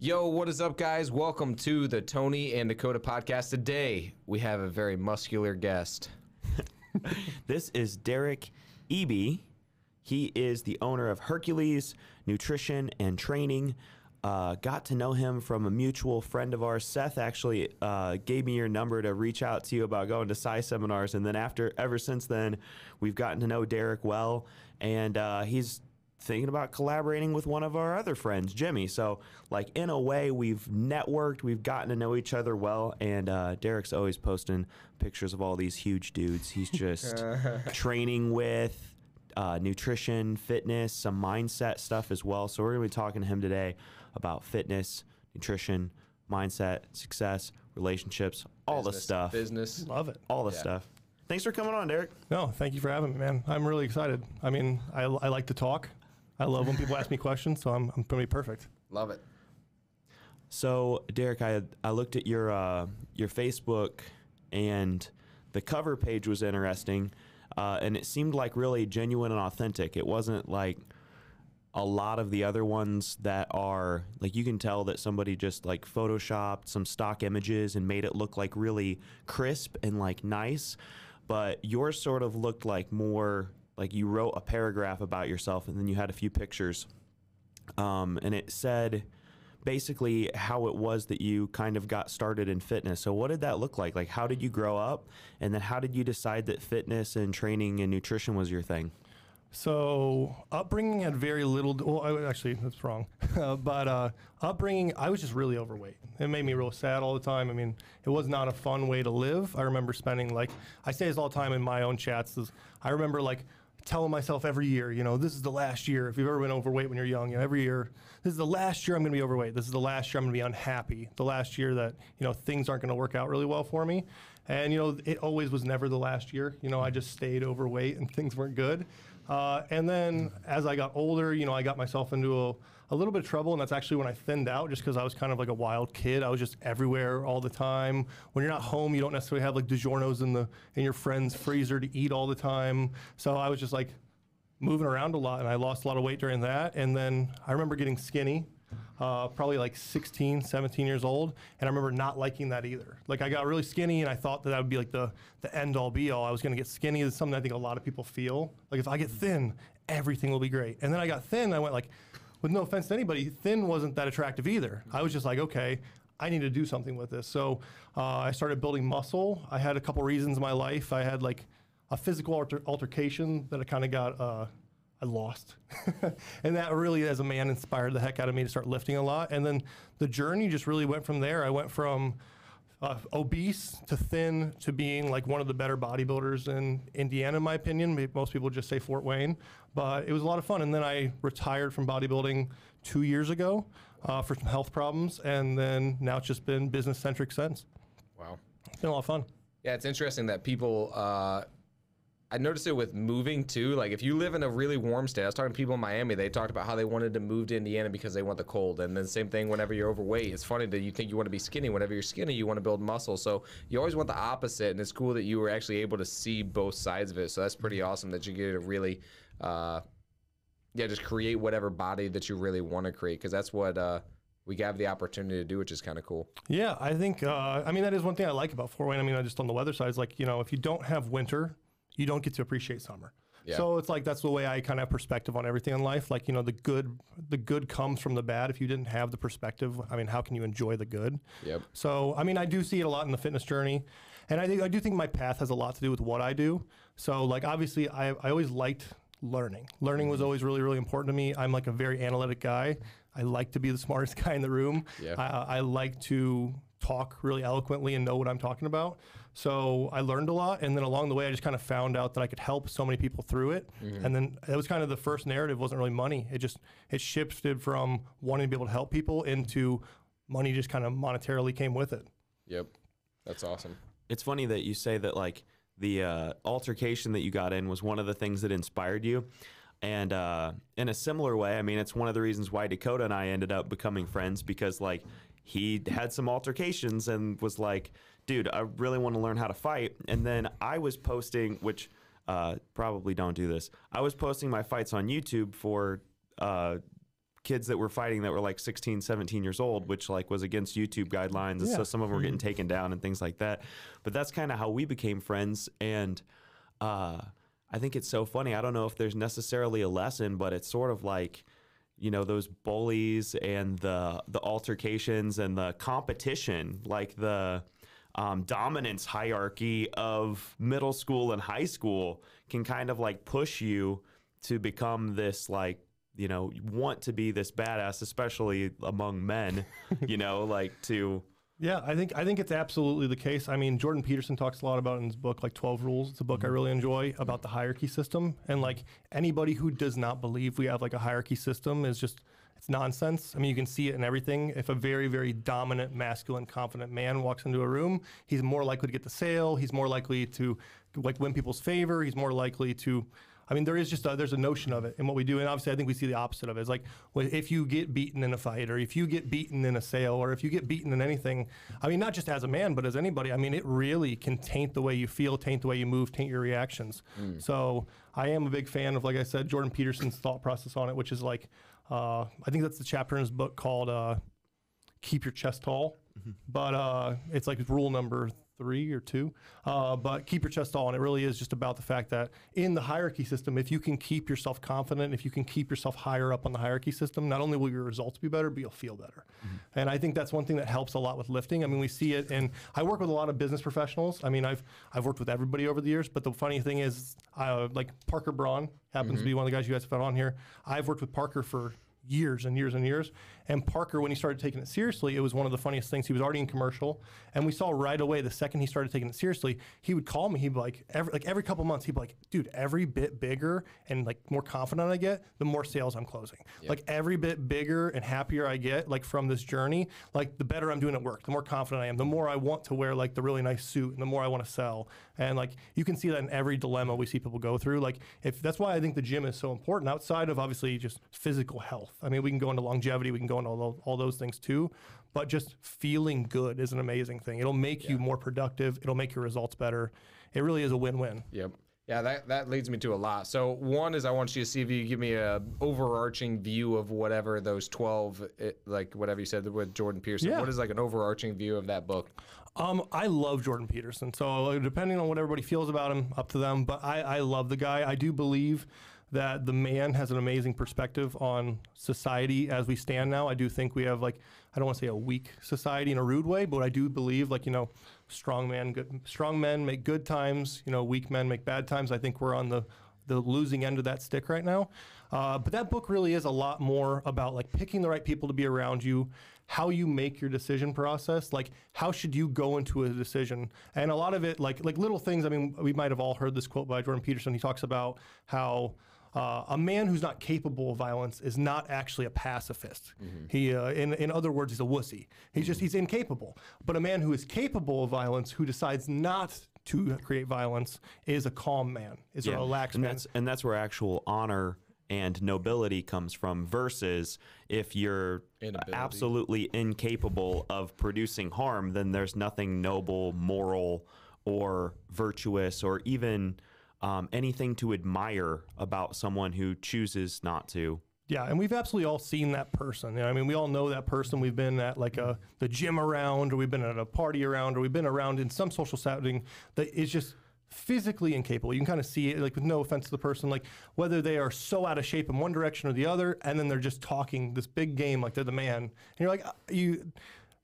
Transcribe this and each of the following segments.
Yo, what is up, guys? Welcome to the Tony and Dakota podcast. Today, we have a very muscular guest. This is Derek Eby. He is the owner of Hercules Nutrition and Training. Uh, got to know him from a mutual friend of ours. Seth actually uh, gave me your number to reach out to you about going to Psi seminars, and then after, ever since then, we've gotten to know Derek well, and uh, he's thinking about collaborating with one of our other friends, Jimmy. So, like in a way, we've networked, we've gotten to know each other well, and uh, Derek's always posting pictures of all these huge dudes. He's just training with. Uh, nutrition, fitness, some mindset stuff as well. So, we're going to be talking to him today about fitness, nutrition, mindset, success, relationships, all the stuff. Business. Love it. All the Yeah. stuff. Thanks for coming on, Derek. No, thank you for having me, man. I'm really excited. I mean, I, I like to talk. I love when people ask me questions, so I'm, I'm going to be perfect. Love it. So, Derek, I I looked at your uh, your Facebook, and the cover page was interesting, uh, and it seemed like really genuine and authentic. It wasn't like a lot of the other ones that are like you can tell that somebody just like photoshopped some stock images and made it look like really crisp and like nice, but yours sort of looked like more like you wrote a paragraph about yourself and then you had a few pictures um, and it said basically how it was that you kind of got started in fitness. So, what did that look like? Like, how did you grow up? And then, how did you decide that fitness and training and nutrition was your thing? So upbringing had very little. Well, I, actually, that's wrong. but uh, upbringing, I was just really overweight. It made me real sad all the time. I mean, it was not a fun way to live. I remember spending like I say this all the time in my own chats. Is I remember like telling myself every year, you know, this is the last year. If you've ever been overweight when you're young, you know, every year, this is the last year I'm going to be overweight. This is the last year I'm going to be unhappy. The last year that you know things aren't going to work out really well for me. And you know, it always was never the last year. You know, I just stayed overweight and things weren't good. Uh, and then as I got older, you know, I got myself into a, a little bit of trouble, and that's actually when I thinned out, just because I was kind of like a wild kid. I was just everywhere all the time. When you're not home, you don't necessarily have like DiGiorno's in the in your friend's freezer to eat all the time. So I was just like moving around a lot, and I lost a lot of weight during that. And then I remember getting skinny. Uh, probably like 16, 17 years old, and I remember not liking that either. Like I got really skinny, and I thought that that would be like the the end all be all. I was going to get skinny. It's something I think a lot of people feel. Like if I get thin, everything will be great. And then I got thin. I went like, with no offense to anybody, thin wasn't that attractive either. I was just like, okay, I need to do something with this. So uh, I started building muscle. I had a couple reasons in my life. I had like a physical alter- altercation that I kind of got. Uh, I lost. and that really, as a man, inspired the heck out of me to start lifting a lot. And then the journey just really went from there. I went from uh, obese to thin to being like one of the better bodybuilders in Indiana, in my opinion. Most people just say Fort Wayne, but it was a lot of fun. And then I retired from bodybuilding two years ago uh, for some health problems. And then now it's just been business centric since. Wow. It's been a lot of fun. Yeah, it's interesting that people. Uh, I noticed it with moving too. Like if you live in a really warm state, I was talking to people in Miami. They talked about how they wanted to move to Indiana because they want the cold. And then same thing whenever you're overweight. It's funny that you think you want to be skinny. Whenever you're skinny, you want to build muscle. So you always want the opposite. And it's cool that you were actually able to see both sides of it. So that's pretty awesome that you get to really, uh, yeah, just create whatever body that you really want to create. Because that's what uh, we have the opportunity to do, which is kind of cool. Yeah, I think, uh, I mean, that is one thing I like about Fort Wayne. I mean, I just on the weather side, it's like, you know, if you don't have winter, you don't get to appreciate summer. Yeah. So it's like that's the way I kind of have perspective on everything in life. Like you know, the good the good comes from the bad. If you didn't have the perspective, I mean, how can you enjoy the good? Yep. So I mean, I do see it a lot in the fitness journey, and I think I do think my path has a lot to do with what I do. So like obviously, I I always liked learning. Learning was mm-hmm. always really really important to me. I'm like a very analytic guy. I like to be the smartest guy in the room. Yeah. I, I like to talk really eloquently and know what I'm talking about. So I learned a lot, and then along the way, I just kind of found out that I could help so many people through it. And then that was kind of the first narrative. wasn't really money. It just it shifted from wanting to be able to help people into money just kind of monetarily came with it. Yep. That's awesome. It's funny that you say that like the uh, altercation that you got in was one of the things that inspired you. And uh, in a similar way, I mean, it's one of the reasons why Dakota and I ended up becoming friends because like he had some altercations and was like, dude, I really want to learn how to fight. And then I was posting, which uh, probably don't do this. I was posting my fights on YouTube for uh, kids that were fighting that were like 16 17 years old which like was against youtube guidelines and so some of them were getting taken down and things like that but that's kind of how we became friends and uh, i think it's so funny i don't know if there's necessarily a lesson but it's sort of like you know those bullies and the the altercations and the competition like the um, dominance hierarchy of middle school and high school can kind of like push you to become this like you know want to be this badass especially among men you know like to Yeah, I think I think it's absolutely the case. I mean, Jordan Peterson talks a lot about it in his book, like Twelve Rules. It's a book I mm-hmm. really enjoy about the hierarchy system, and like anybody who does not believe we have like a hierarchy system is just it's nonsense. I mean, you can see it in everything. If a very very dominant, masculine, confident man walks into a room, he's more likely to get the sale. He's more likely to like win people's favor. He's more likely to I mean, there is just a, there's a notion of it in what we do, and obviously, I think we see the opposite of it. It's like well, if you get beaten in a fight, or if you get beaten in a sale, or if you get beaten in anything. I mean, not just as a man, but as anybody. I mean, it really can taint the way you feel, taint the way you move, taint your reactions. So I am a big fan of, like I said, Jordan Peterson's thought process on it, which is like, uh, I think that's the chapter in his book called uh, "Keep Your Chest Tall," but uh, it's like rule number three or two. Uh, but keep your chest tall, and it really is just about the fact that in the hierarchy system, if you can keep yourself confident, if you can keep yourself higher up on the hierarchy system, not only will your results be better, but you'll feel better. And I think that's one thing that helps a lot with lifting. I mean, we see it, and I work with a lot of business professionals. I mean, I've I've worked with everybody over the years, but the funny thing is, uh, like Parker Braun happens to be one of the guys you guys have had on here. I've worked with Parker for years and years and years. And Parker, when he started taking it seriously, it was one of the funniest things. He was already in commercial, and we saw right away the second he started taking it seriously, he would call me. He'd be like, every like every couple months, he'd be like, dude, every bit bigger and like more confident I get, the more sales I'm closing. Like every bit bigger and happier I get, like from this journey, like the better I'm doing at work, the more confident I am, the more I want to wear like the really nice suit, and the more I want to sell. And like you can see that in every dilemma we see people go through. Like if that's why I think the gym is so important outside of obviously just physical health. I mean, we can go into longevity, we can go into all those, all those things too, but just feeling good is an amazing thing. It'll make you more productive. It'll make your results better. It really is a win-win. Yep. Yeah, that, that leads me to a lot. So one is I want you to see if you give me a overarching view of whatever those twelve, eh, like whatever you said with Jordan Peterson. Yeah. What is like an overarching view of that book? Um, I love Jordan Peterson. So uh, depending on what everybody feels about him, up to them. But I, I love the guy. I do believe that the man has an amazing perspective on society as we stand now. I do think we have like I don't want to say a weak society in a rude way, but I do believe like you know, strong men, good strong men make good times. You know, weak men make bad times. I think we're on the the losing end of that stick right now. Uh, but that book really is a lot more about like picking the right people to be around you, how you make your decision process, like how should you go into a decision, and a lot of it like like little things. I mean, we might have all heard this quote by Jordan Peterson. He talks about how. Uh, a man who's not capable of violence is not actually a pacifist. He, uh, in in other words, he's a wussy. He's just he's incapable. But a man who is capable of violence, who decides not to create violence, is a calm man. Is a relaxed and man. that's and that's where actual honor and nobility comes from versus if you're Inability. absolutely incapable of producing harm then there's nothing noble moral or virtuous or even um, anything to admire about someone who chooses not to Yeah, and we've absolutely all seen that person. You know, I mean, we all know that person. We've been at like a the gym around, or we've been at a party around, or we've been around in some social setting that is just physically incapable. You can kind of see it, like with no offense to the person, like whether they are so out of shape in one direction or the other, and then they're just talking this big game like they're the man, and you're like, uh, you.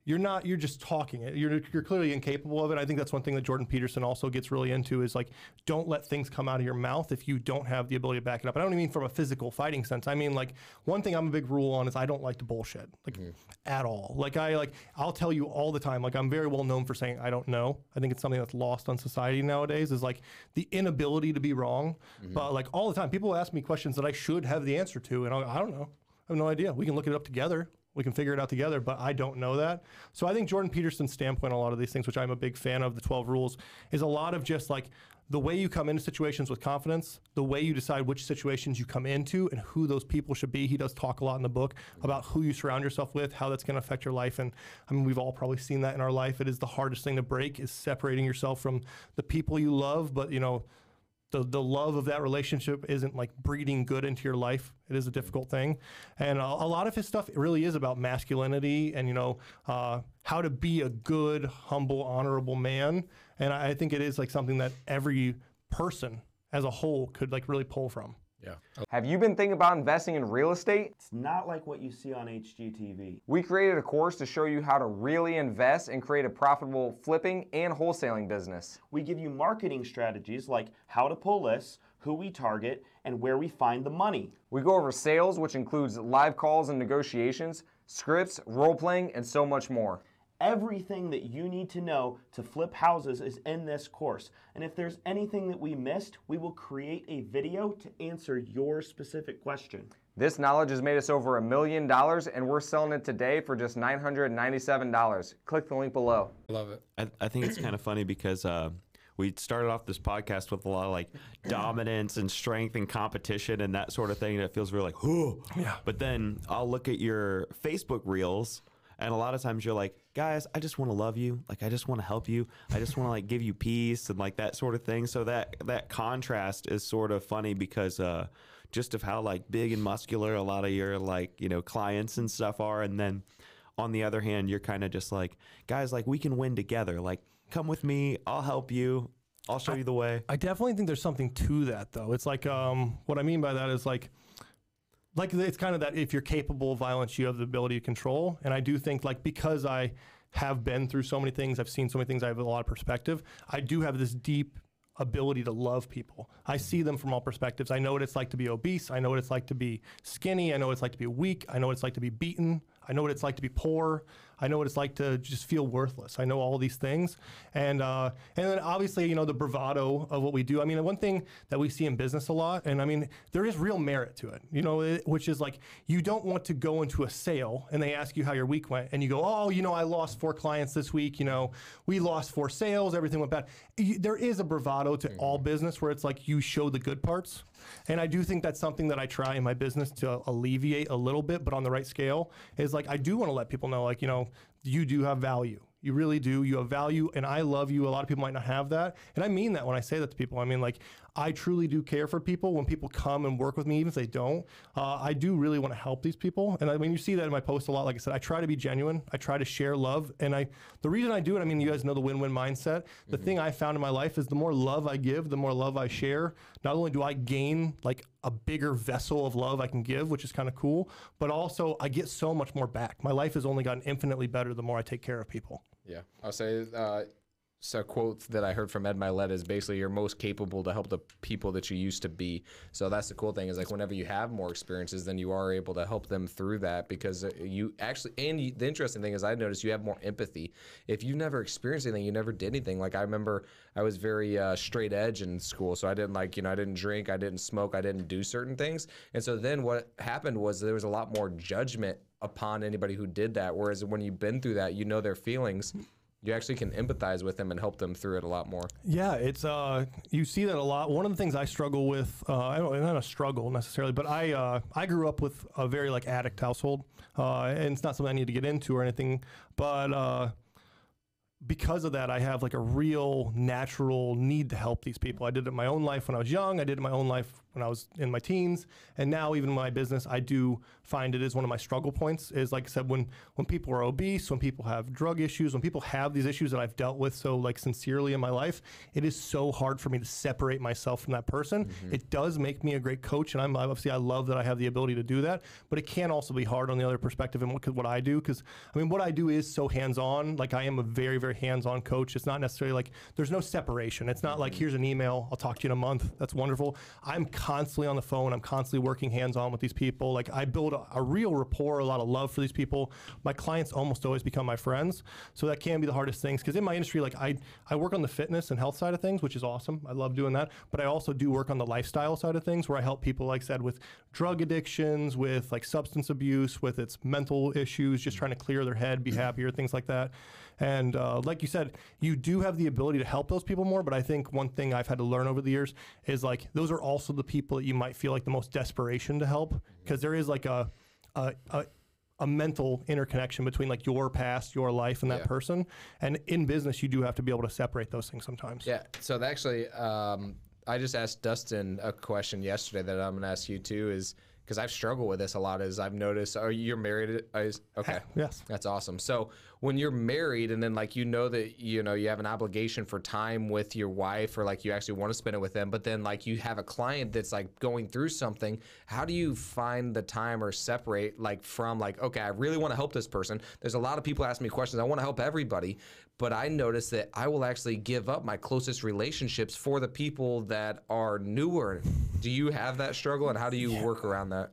You're not. You're just talking it. You're you're clearly incapable of it. I think that's one thing that Jordan Peterson also gets really into is like, don't let things come out of your mouth if you don't have the ability to back it up. I don't even mean from a physical fighting sense. I mean like one thing I'm a big rule on is I don't like to bullshit like mm-hmm. at all. Like I like I'll tell you all the time. Like I'm very well known for saying I don't know. I think it's something that's lost on society nowadays is like the inability to be wrong. Mm-hmm. But like all the time, people ask me questions that I should have the answer to, and I, I don't know. I have no idea. We can look it up together. We can figure it out together, but I don't know that. So I think Jordan Peterson's standpoint on a lot of these things, which I'm a big fan of, the 12 rules, is a lot of just like the way you come into situations with confidence, the way you decide which situations you come into, and who those people should be. He does talk a lot in the book about who you surround yourself with, how that's going to affect your life. And I mean, we've all probably seen that in our life. It is the hardest thing to break is separating yourself from the people you love, but you know, the, the love of that relationship isn't like breeding good into your life. It is a difficult thing, and a, a lot of his stuff really is about masculinity and you know uh, how to be a good, humble, honorable man. And I, I think it is like something that every person as a whole could like really pull from. Yeah. Have you been thinking about investing in real estate? It's not like what you see on HGTV. We created a course to show you how to really invest and create a profitable flipping and wholesaling business. We give you marketing strategies like how to pull lists, who we target, and where we find the money. We go over sales, which includes live calls and negotiations, scripts, role playing, and so much more. Everything that you need to know to flip houses is in this course. And if there's anything that we missed, we will create a video to answer your specific question. This knowledge has made us over a million dollars, and we're selling it today for just $997. Click the link below. I love it. I, I think it's kind of funny because uh, we started off this podcast with a lot of like dominance and strength and competition and that sort of thing. And it feels really like, whoo. Yeah. But then I'll look at your Facebook reels. And a lot of times you're like, guys, I just want to love you. Like, I just want to help you. I just want to like give you peace and like that sort of thing. So that that contrast is sort of funny because uh, just of how like big and muscular a lot of your like you know clients and stuff are, and then on the other hand, you're kind of just like, guys, like we can win together. Like, come with me. I'll help you. I'll show you the way. I definitely think there's something to that, though. It's like um, what I mean by that is like, like it's kind of that if you're capable of violence, you have the ability to control. And I do think like because I have been through so many things, I've seen so many things, I have a lot of perspective. I do have this deep ability to love people. I see them from all perspectives. I know what it's like to be obese. I know what it's like to be skinny. I know what it's like to be weak. I know what it's like to be beaten. I know what it's like to be poor. I know what it's like to just feel worthless. I know all these things, and uh, and then obviously you know the bravado of what we do. I mean, one thing that we see in business a lot, and I mean there is real merit to it. You know, it, which is like you don't want to go into a sale and they ask you how your week went, and you go, oh, you know, I lost four clients this week. You know, we lost four sales. Everything went bad. You, there is a bravado to all business where it's like you show the good parts. And I do think that's something that I try in my business to alleviate a little bit, but on the right scale is like I do want to let people know, like, you know, you do have value. You really do. You have value, and I love you. A lot of people might not have that. And I mean that when I say that to people. I mean, like, I truly do care for people. When people come and work with me, even if they don't, uh, I do really want to help these people. And I mean, you see that in my post a lot. Like I said, I try to be genuine. I try to share love. And I, the reason I do it, I mean, you guys know the win win mindset. The thing I found in my life is the more love I give, the more love I share. Not only do I gain like a bigger vessel of love I can give, which is kind of cool, but also I get so much more back. My life has only gotten infinitely better the more I take care of people. Yeah, I'll say uh, so. quote that I heard from Ed Mylett is basically you're most capable to help the people that you used to be. So that's the cool thing is like whenever you have more experiences, then you are able to help them through that because uh, you actually. And you, the interesting thing is I noticed you have more empathy. If you've never experienced anything, you never did anything. Like I remember I was very uh, straight edge in school, so I didn't like you know I didn't drink, I didn't smoke, I didn't do certain things, and so then what happened was there was a lot more judgment upon anybody who did that. Whereas when you've been through that, you know their feelings. You actually can empathize with them and help them through it a lot more. Yeah, it's uh, you see that a lot. One of the things I struggle with, uh, I don't not a struggle necessarily, but I uh, I grew up with a very like addict household, uh, and it's not something I need to get into or anything, but. Uh, because of that, I have like a real natural need to help these people. I did it in my own life when I was young. I did it in my own life when I was in my teens, and now even in my business, I do find it is one of my struggle points. Is like I said, when when people are obese, when people have drug issues, when people have these issues that I've dealt with so like sincerely in my life, it is so hard for me to separate myself from that person. Mm-hmm. It does make me a great coach, and I'm obviously I love that I have the ability to do that. But it can also be hard on the other perspective and what what I do because I mean what I do is so hands on. Like I am a very very hands on coach. It's not necessarily like there's no separation. It's not like mm-hmm. here's an email. I'll talk to you in a month. That's wonderful. I'm constantly on the phone. I'm constantly working hands on with these people. Like I build a, a real rapport, a lot of love for these people. My clients almost always become my friends. So that can be the hardest things because in my industry, like I I work on the fitness and health side of things, which is awesome. I love doing that. But I also do work on the lifestyle side of things where I help people, like I said, with drug addictions, with like substance abuse, with its mental issues, just trying to clear their head, be happier, things like that. And uh, like you said, you do have the ability to help those people more. But I think one thing I've had to learn over the years is like those are also the people that you might feel like the most desperation to help because there is like a, a, a a mental interconnection between like your past, your life, and that Yeah. person. And in business, you do have to be able to separate those things sometimes. Yeah. So actually, um, I just asked Dustin a question yesterday that I'm gonna ask you too. Is because I've struggled with this a lot. Is I've noticed. Are you're married? Is, okay. Yes. That's awesome. So when you're married and then like you know that you know you have an obligation for time with your wife or like you actually want to spend it with them, but then like you have a client that's like going through something, how do you find the time or separate like from like okay, I really want to help this person. There's a lot of people ask me questions. I want to help everybody, but I notice that I will actually give up my closest relationships for the people that are newer. Do you have that struggle and how do you work around that?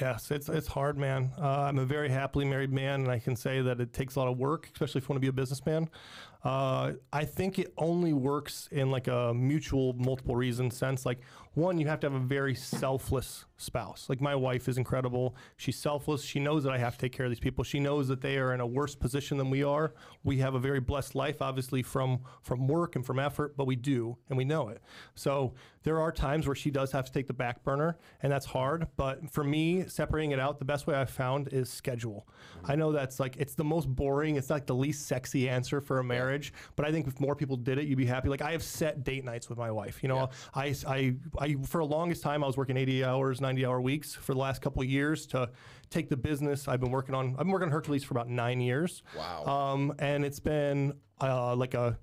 Yes, it's it's hard, man. Uh, I'm a very happily married man, and I can say that it takes a lot of work, especially if you want to be a businessman. Uh, I think it only works in like a mutual, multiple reason sense. Like one, you have to have a very selfless spouse. Like my wife is incredible. She's selfless. She knows that I have to take care of these people. She knows that they are in a worse position than we are. We have a very blessed life, obviously from from work and from effort, but we do, and we know it. So there are times where she does have to take the back burner, and that's hard. But for me, separating it out, the best way I've found is schedule. I know that's like it's the most boring. It's like the least sexy answer for a marriage, but I think if more people did it, you'd be happy. Like I have set date nights with my wife. You know, I, I, I for the longest time I was working 80 hours, 90 hour weeks for the last couple of years to take the business I've been working on. I've been working on Hercules for about nine years. Wow. Um, and it's been uh, like a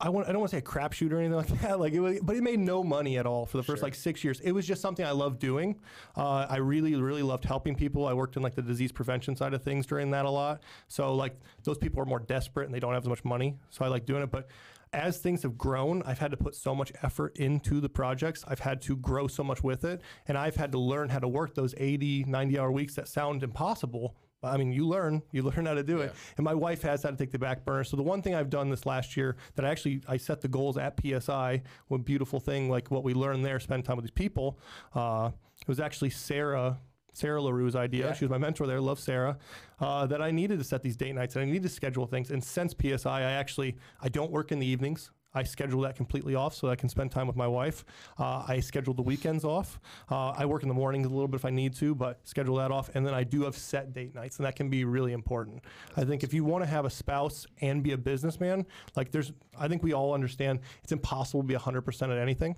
I want I don't want to say a crapshoot or anything like that. Like it was, but it made no money at all for the first like six years. It was just something I loved doing. Uh, I really really loved helping people. I worked in like the disease prevention side of things during that a lot. So like those people are more desperate and they don't have as much money. So I like doing it, but. As things have grown, I've had to put so much effort into the projects. I've had to grow so much with it. And I've had to learn how to work those 80, 90 hour weeks that sound impossible. I mean, you learn, you learn how to do it. And my wife has had to take the back burner. So the one thing I've done this last year that I actually I set the goals at PSI. One beautiful thing like what we learned there, spend time with these people. Uh, it was actually Sarah. Sarah LaRue's idea. She was my mentor there. Love Sarah. Uh, that I needed to set these date nights and I needed to schedule things. And since PSI, I actually I don't work in the evenings. I schedule that completely off so that I can spend time with my wife. Uh, I schedule the weekends off. Uh, I work in the mornings a little bit if I need to, but schedule that off. And then I do have set date nights, and that can be really important. I think if you want to have a spouse and be a businessman, like there's, I think we all understand it's impossible to be 100% at anything.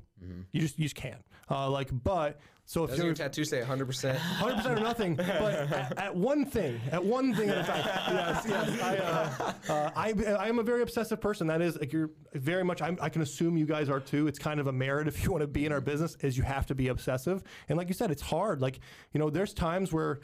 You just you just can't. Uh, like, but so if Doesn't you're your tattoo say 100%? Hundred percent or nothing, but at, at one thing, at one thing at a time. Yes, yes. I, uh, uh, I, I am a very obsessive person. That is, like, you're very much. I'm, I can assume you guys are too. It's kind of a merit if you want to be in our business, is you have to be obsessive. And like you said, it's hard. Like, you know, there's times where,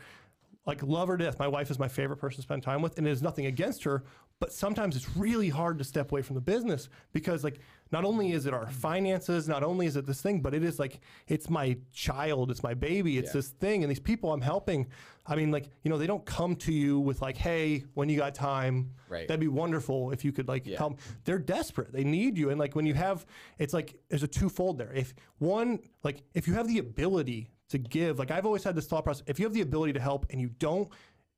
like, love or death. My wife is my favorite person to spend time with, and there's nothing against her. But sometimes it's really hard to step away from the business because, like, not only is it our mm-hmm. finances, not only is it this thing, but it is like it's my child, it's my baby, it's Yeah. this thing, and these people I'm helping. I mean, like, you know, they don't come to you with like, "Hey, when you got time, Right. that'd be wonderful if you could like Yeah. help." They're desperate. They need you, and like when you have, it's like there's a twofold there. If one, like, if you have the ability to give, like I've always had this thought process: if you have the ability to help and you don't.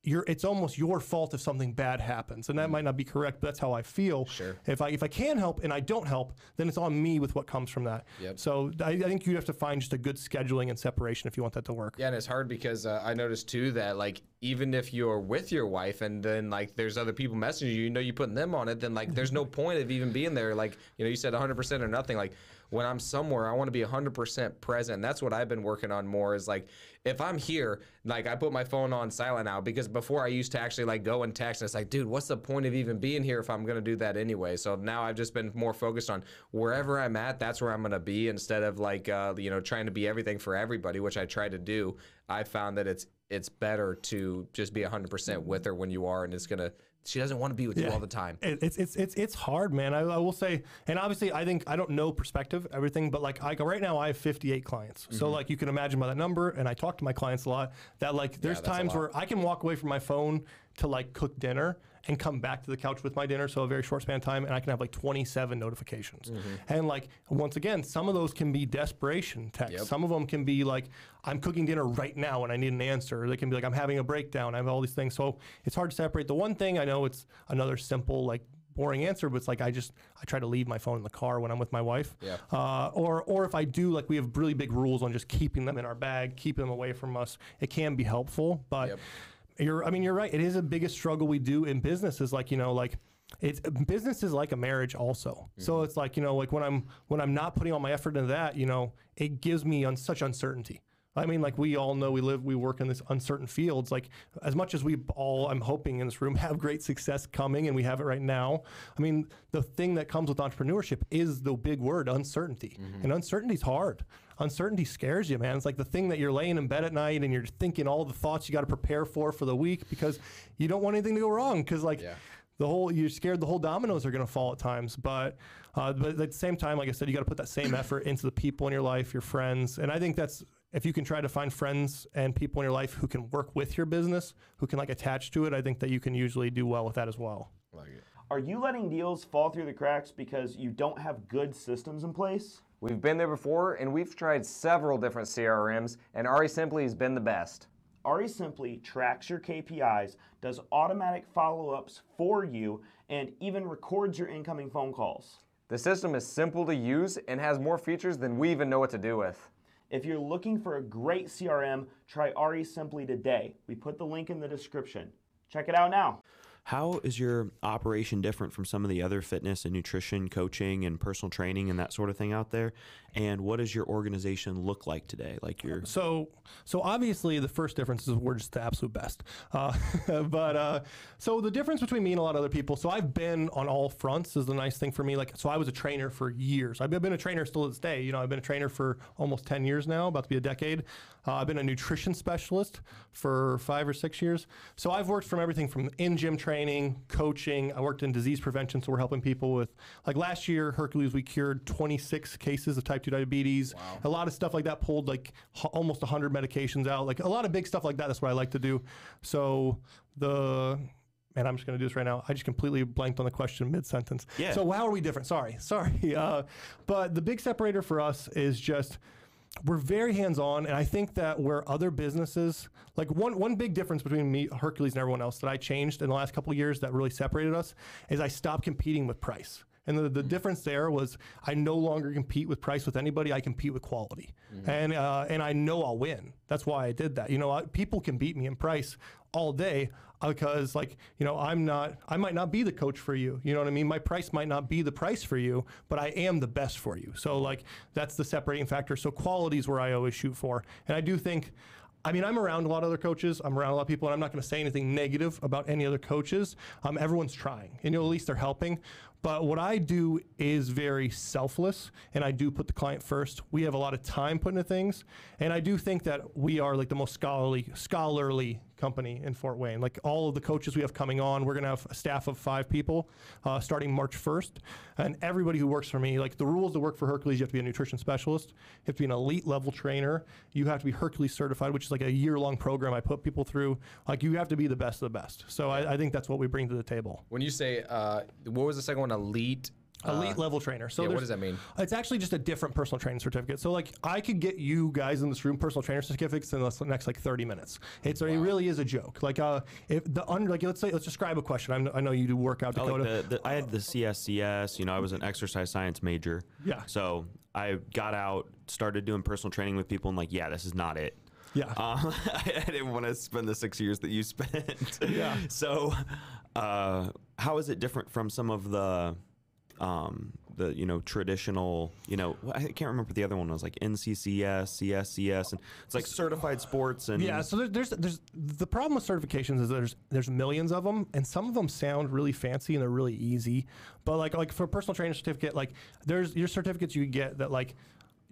You're, it's almost your fault if something bad happens, and that might not be correct, but that's how I feel. Mm. Sure. If I if I can help and I don't help, then it's on me with what comes from that. Yep. So I, I think you have to find just a good scheduling and separation if you want that to work. Yeah, and it's hard because uh, I noticed too that like even if you're with your wife and then like there's other people messaging you, you know, you putting them on it, then like there's no point of even being there. Like you know, you said 100% or nothing. Like when I'm somewhere, I want to be 100% present. And that's what I've been working on more. Is like if I'm here, like I put my phone on silent now because before I used to actually like go and text and it's like, dude, what's the point of even being here if I'm gonna do that anyway? So now I've just been more focused on wherever I'm at, that's where I'm gonna be instead of like uh, you know trying to be everything for everybody, which I try to do. I found that it's it's better to just be 100% with her when you are, and it's gonna. She doesn't want to be with you all the time. It, it's it's it's it's hard, man. I, I will say, and obviously, I think I don't know perspective, everything, but like I right now, I have 58 clients. Mm-hmm. So like you can imagine by that number, and I talk to my clients a lot. That like there's a times where I can walk away from my phone to like cook dinner and come back to the couch with my dinner, so a very short span of time, and I can have like 27 notifications. Mm-hmm. And like once again, some of those can be desperation texts. Yep. Some of them can be like I'm cooking dinner right now and I need an answer. Or they can be like I'm having a breakdown. I have all these things. So it's hard to separate. The one thing I know it's another simple like boring answer, but it's like I just I try to leave my phone in the car when I'm with my wife. Yeah. Uh, or or if I do, like we have really big rules on just keeping them in our bag, keeping them away from us. It can be helpful, but Yep. You're I mean you're right. It is the biggest struggle we do in business is like you know like it's business is like a marriage also. So mm-hmm. it's like you know, like when I'm when I'm not putting all my effort into that, you know, it gives me on such uncertainty. I mean, like we all know, we live, we work in this uncertain fields. Like as much as we all, I'm hoping in this room have great success coming, and we have it right now. I mean, the thing that comes with entrepreneurship is the big word, uncertainty, mm-hmm. and uncertainty's hard. Uncertainty scares you, man. It's like the thing that you're laying in bed at night and you're thinking all the thoughts you got to prepare for for the week because you don't want anything to go wrong. Because like Yeah. the whole you're scared the whole dominoes are going to fall at times but uh, but at the same time like i said you got to put that same effort into the people in your life your friends and i think that's if you can try to find friends and people in your life who can work with your business who can like attach to it i think that you can usually do well with that as well Like it. Are you letting deals fall through the cracks because you don't have good systems in place? We've been there before, and we've tried several different CRMs, and REsimpli has been the best. REsimpli tracks your KPIs, does automatic follow ups for you, and even records your incoming phone calls. The system is simple to use and has more features than we even know what to do with. If you're looking for a great CRM, try REsimpli today. We put the link in the description. Check it out now. How is your operation different from some of the other fitness and nutrition coaching and personal training and that sort of thing out there? And what does your organization look like today? Like your So, so obviously the first difference is we're just the absolute best. Uh, but uh, so the difference between me and a lot of other people. So I've been on all fronts is the nice thing for me. Like, so I was a trainer for years. I've been a trainer still to this day. You know, I've been a trainer for almost ten years now, about to be a decade. Uh, I've been a nutrition specialist for five or six years. So I've worked from everything from in gym training, coaching. I worked in disease prevention, so we're helping people with like last year, Hercules, we cured 26 cases of type 2 diabetes. A lot of stuff like that pulled like h- almost 100 medications out. Like a lot of big stuff like that. That's what I like to do. So the and I'm just going to do this right now. I just completely blanked on the question mid sentence. Yeah. So how are we different? Sorry, sorry. Uh, but the big separator for us is just we're very hands on, and I think that where other businesses, like one one big difference between me, Hercules, and everyone else that I changed in the last couple of years that really separated us is I stopped competing with price. And the, the difference there was I no longer compete with price with anybody. I compete with quality, and uh, and I know I'll win. That's why I did that. You know, I, people can beat me in price all day because like you know I'm not I might not be the coach for you. You know what I mean? My price might not be the price for you, but I am the best for you. So like that's the separating factor. So quality is where I always shoot for, and I do think. I mean, I'm around a lot of other coaches. I'm around a lot of people, and I'm not going to say anything negative about any other coaches. Um, everyone's trying, and you know, at least they're helping. But what I do is very selfless, and I do put the client first. We have a lot of time put into things, and I do think that we are like the most scholarly, scholarly company in Fort Wayne. Like all of the coaches we have coming on, we're going to have a staff of five people uh, starting March 1st. And everybody who works for me, like the rules to work for Hercules, you have to be a nutrition specialist, you have to be an elite level trainer, you have to be Hercules certified, which is like a year long program I put people through. Like you have to be the best of the best. So I, I think that's what we bring to the table. When you say, uh, what was the second one? Elite. Elite level trainer. So yeah, what does that mean? It's actually just a different personal training certificate. So like I could get you guys in this room personal trainer certificates in the next like 30 minutes. It's it really is a joke. Like uh if the under like let's say let's describe a question. I know, I know you do workout I, Dakota. like the, the, I had the CSCS. You know, I was an exercise science major. Yeah. So I got out, started doing personal training with people, and like, yeah, this is not it. yeah. Um, I didn't want to spend the six years that you spent. Yeah. So, uh, how is it different from some of the, um, the you know traditional you know I can't remember the other one was like NCCS, CSCS, and it's like certified sports and Yeah, so there, there's there's the problem with certifications is there's there's millions of them, and some of them sound really fancy and they're really easy. But like like for a personal training certificate, like there's your certificates you get that like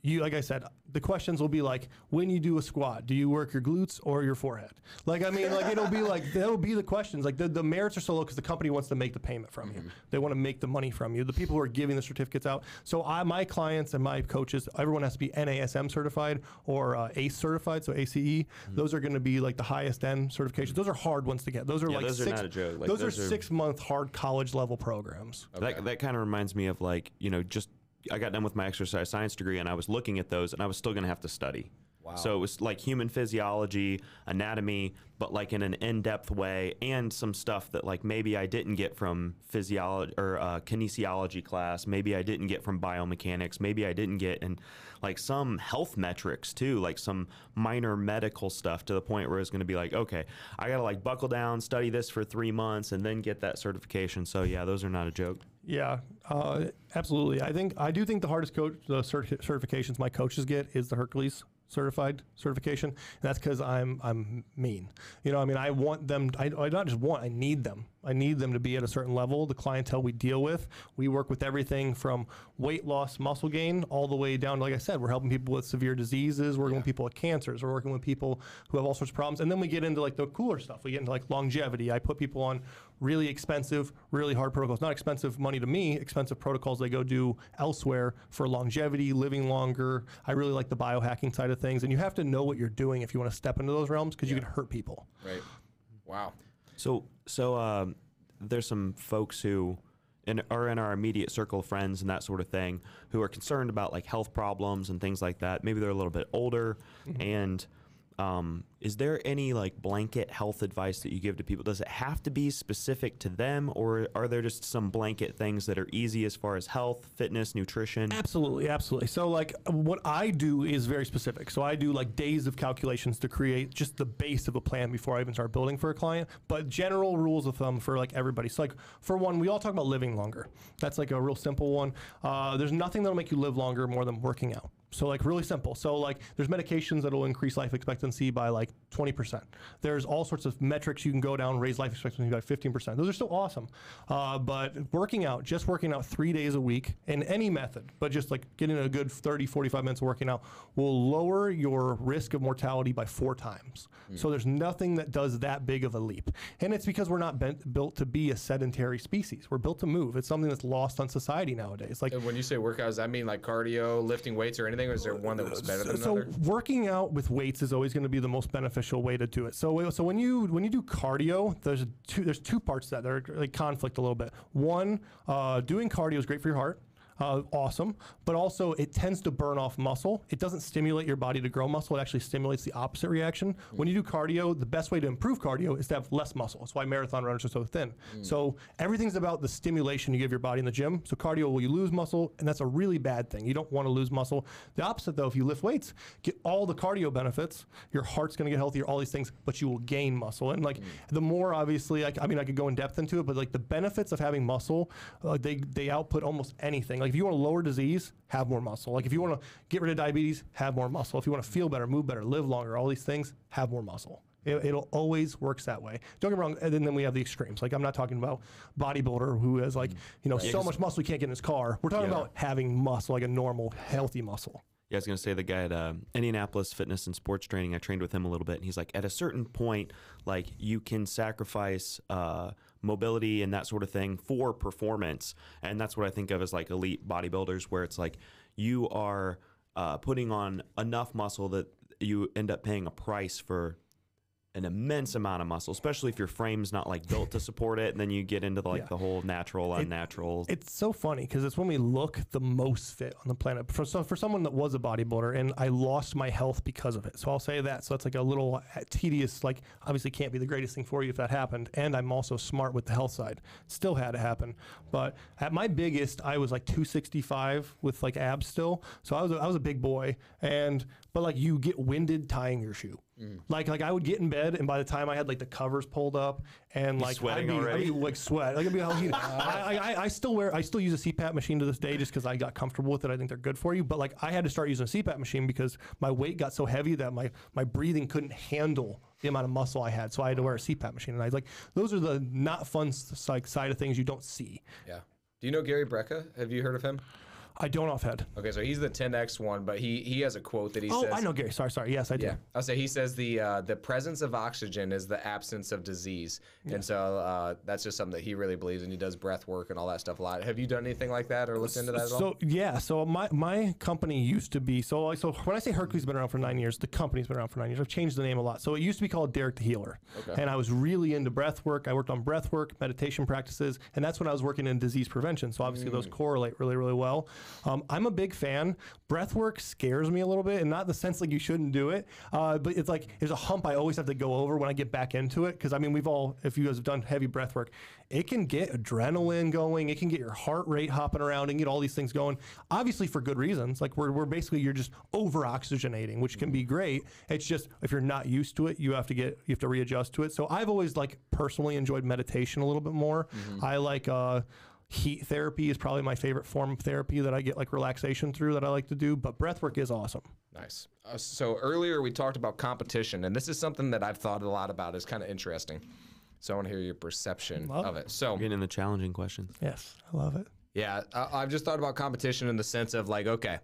you like I said, the questions will be like when you do a squat, do you work your glutes or your forehead? Like I mean, like it'll be like that'll be the questions. Like the, the merits are so low because the company wants to make the payment from you. They want to make the money from you. The people who are giving the certificates out. So I, my clients and my coaches, everyone has to be NASM certified or uh, ACE certified. So ACE, those are going to be like the highest end certifications. Those are hard ones to get. Those are Yeah, like those are six, not a joke. Like, those, those are, are- six month hard college level programs. That, that kind of reminds me of like, you know, just I got done with my exercise science degree and I was looking at those and I was still going to have to study. Wow. So it was like human physiology, anatomy, but like in an in-depth way, and some stuff that like maybe I didn't get from physiology or uh, kinesiology class. Maybe I didn't get from biomechanics. Maybe I didn't get and like some health metrics too, like some minor medical stuff to the point where it's going to be like, okay, I got to like buckle down, study this for three months, and then get that certification. So yeah, those are not a joke. Yeah, uh, absolutely. I think I do think the hardest coach the certi- certifications my coaches get is the Hercules certified certification. And that's because I'm I'm mean. You know, I mean, I want them. I, I not just want. I need them. I need them to be at a certain level. The clientele we deal with, we work with everything from weight loss, muscle gain, all the way down. Like I said, we're helping people with severe diseases. We're working with people with cancers. We're working with people who have all sorts of problems. And then we get into like the cooler stuff. We get into like longevity. I put people on really expensive, really hard protocols. Not expensive money to me, expensive protocols they go do elsewhere for longevity, living longer. I really like the biohacking side of things. And you have to know what you're doing if you want to step into those realms because you can hurt people. Right. Wow. So, so um, there's some folks who in, are in our immediate circle of friends and that sort of thing who are concerned about like health problems and things like that. Maybe they're a little bit older. And um, is there any like blanket health advice that you give to people? Does it have to be specific to them, or are there just some blanket things that are easy as far as health, fitness, nutrition? Absolutely, absolutely. So, like, what I do is very specific. So, I do like days of calculations to create just the base of a plan before I even start building for a client. But general rules of thumb for like everybody. So, like, for one, we all talk about living longer. That's like a real simple one. Uh, there's nothing that'll make you live longer more than working out. So like really simple. So like there's medications that'll increase life expectancy by like 20%. There's all sorts of metrics you can go down, raise life expectancy by 15%. Those are still awesome. Uh, but working out, just working out three days a week in any method, but just like getting a good 30, 45 minutes of working out will lower your risk of mortality by four times. So there's nothing that does that big of a leap. And it's because we're not bent, built to be a sedentary species. We're built to move. It's something that's lost on society nowadays. Like when you say workout, does that mean like cardio, lifting weights, or anything, or is there one that was better than so another? working out with weights is always going to be the most beneficial way to do it. So so when you when you do cardio, there's two there's two parts to that. They're like conflict a little bit. One, uh, doing cardio is great for your heart. Uh, awesome, but also it tends to burn off muscle. It doesn't stimulate your body to grow muscle. It actually stimulates the opposite reaction. When you do cardio, the best way to improve cardio is to have less muscle. That's why marathon runners are so thin. So everything's about the stimulation you give your body in the gym. So cardio, will you lose muscle? And that's a really bad thing. You don't want to lose muscle. The opposite, though, if you lift weights, get all the cardio benefits. Your heart's going to get healthier, all these things, but you will gain muscle. And like the more, obviously, I, I mean, I could go in depth into it, but like the benefits of having muscle, uh, they they output almost anything. Like if you want to lower disease, have more muscle. Like if you want to get rid of diabetes, have more muscle. If you want to feel better, move better, live longer, all these things, have more muscle. It, it'll always works that way. Don't get me wrong. And then, then we have the extremes. Like I'm not talking about bodybuilder who has like you know so much muscle he can't get in his car. We're talking Yeah. about having muscle, like a normal, healthy muscle. Yeah, I was going to say the guy at uh, Indianapolis Fitness and Sports Training. I trained with him a little bit, and he's like, at a certain point, like you can sacrifice uh, mobility and that sort of thing for performance, and that's what I think of as like elite bodybuilders, where it's like you are uh, putting on enough muscle that you end up paying a price for an immense amount of muscle, especially if your frame's not like built to support it, and then you get into like Yeah. the whole natural, unnatural. It's so funny because it's when we look the most fit on the planet. For so for someone that was a bodybuilder, and I lost my health because of it. So I'll say that. So it's like a little uh, tedious. Like obviously can't be the greatest thing for you if that happened. And I'm also smart with the health side. Still had to happen. But at my biggest, I was like 265 with like abs still. So I was a, I was a big boy. And but like you get winded tying your shoe. Mm. Like like I would get in bed, and by the time I had like the covers pulled up, and like I'd be? I'd be like sweat. Like I'd be all heated. I, I, I still wear I still use a CPAP machine to this day just because I got comfortable with it. I think they're good for you. But like I had to start using a CPAP machine because my weight got so heavy that my my breathing couldn't handle the amount of muscle I had. So I had to wear a CPAP machine. And I was like, those are the not fun like side of things you don't see. Yeah. Do you know Gary Brecka? Have you heard of him? I don't off head. Okay, so he's the 10x one, but he he has a quote that he Oh, says. I know Gary. Sorry, sorry. Yes, I do. Yeah, I'll say he says the uh, the presence of oxygen is the absence of disease, and so uh, that's just something that he really believes, and he does breath work and all that stuff a lot. Have you done anything like that or looked into that at all? So yeah, so my my company used to be so like so when I say Hercules has been around for nine years, the company's been around for nine years. I've changed the name a lot. So it used to be called Derek the Healer, and I was really into breath work. I worked on breath work, meditation practices, and that's when I was working in disease prevention. So obviously those correlate really really well. Um, I'm a big fan. Breath work scares me a little bit, and not in the sense like you shouldn't do it, uh, but it's like there's a hump I always have to go over when I get back into it. Because I mean, we've all, if you guys have done heavy breath work, it can get adrenaline going, it can get your heart rate hopping around, and get all these things going. Obviously for good reasons. Like we're, we're basically you're just over oxygenating, which can be great. It's just if you're not used to it, you have to get you have to readjust to it. So I've always like personally enjoyed meditation a little bit more. I like. Uh, heat therapy is probably my favorite form of therapy that I get like relaxation through that I like to do. But breath work is awesome. Nice. Uh, so earlier we talked about competition, and this is something that I've thought a lot about. It's kind of interesting. So I want to hear your perception Love of it. So Getting into challenging questions. Yes, I love it. yeah, I, I've just thought about competition in the sense of like, okay,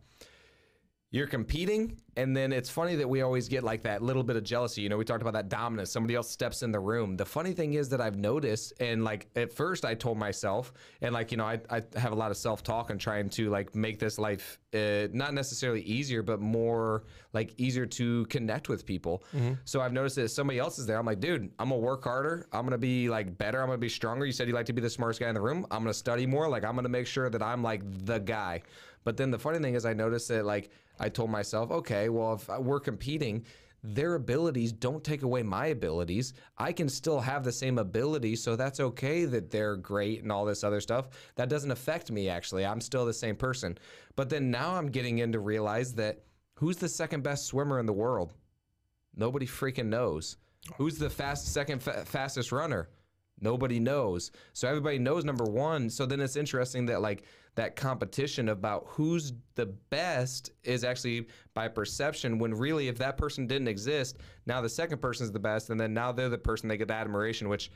you're competing, and then it's funny that we always get like that little bit of jealousy. You know, we talked about that dominance. Somebody else steps in the room. The funny thing is that I've noticed, and like at first I told myself, and like, you know, I, I have a lot of self talk and trying to like make this life uh, not necessarily easier, but more like easier to connect with people. So I've noticed that if somebody else is there, I'm like, dude, I'm gonna work harder. I'm gonna be like better. I'm gonna be stronger. You said you like to be the smartest guy in the room. I'm gonna study more. Like, I'm gonna make sure that I'm like the guy. But then the funny thing is, I noticed that like I told myself, okay, well, if uh, we're competing, their abilities don't take away my abilities. I can still have the same ability, so that's okay that they're great and all this other stuff. That doesn't affect me actually. I'm still the same person. But then now I'm getting in to realize that who's the second best swimmer in the world? Nobody freaking knows. Who's the fast second fa- fastest runner? Nobody knows. So everybody knows number one. So then it's interesting that like that competition about who's the best is actually by perception. When really, if that person didn't exist, now the second person is the best, and then now they're the person they get the admiration, which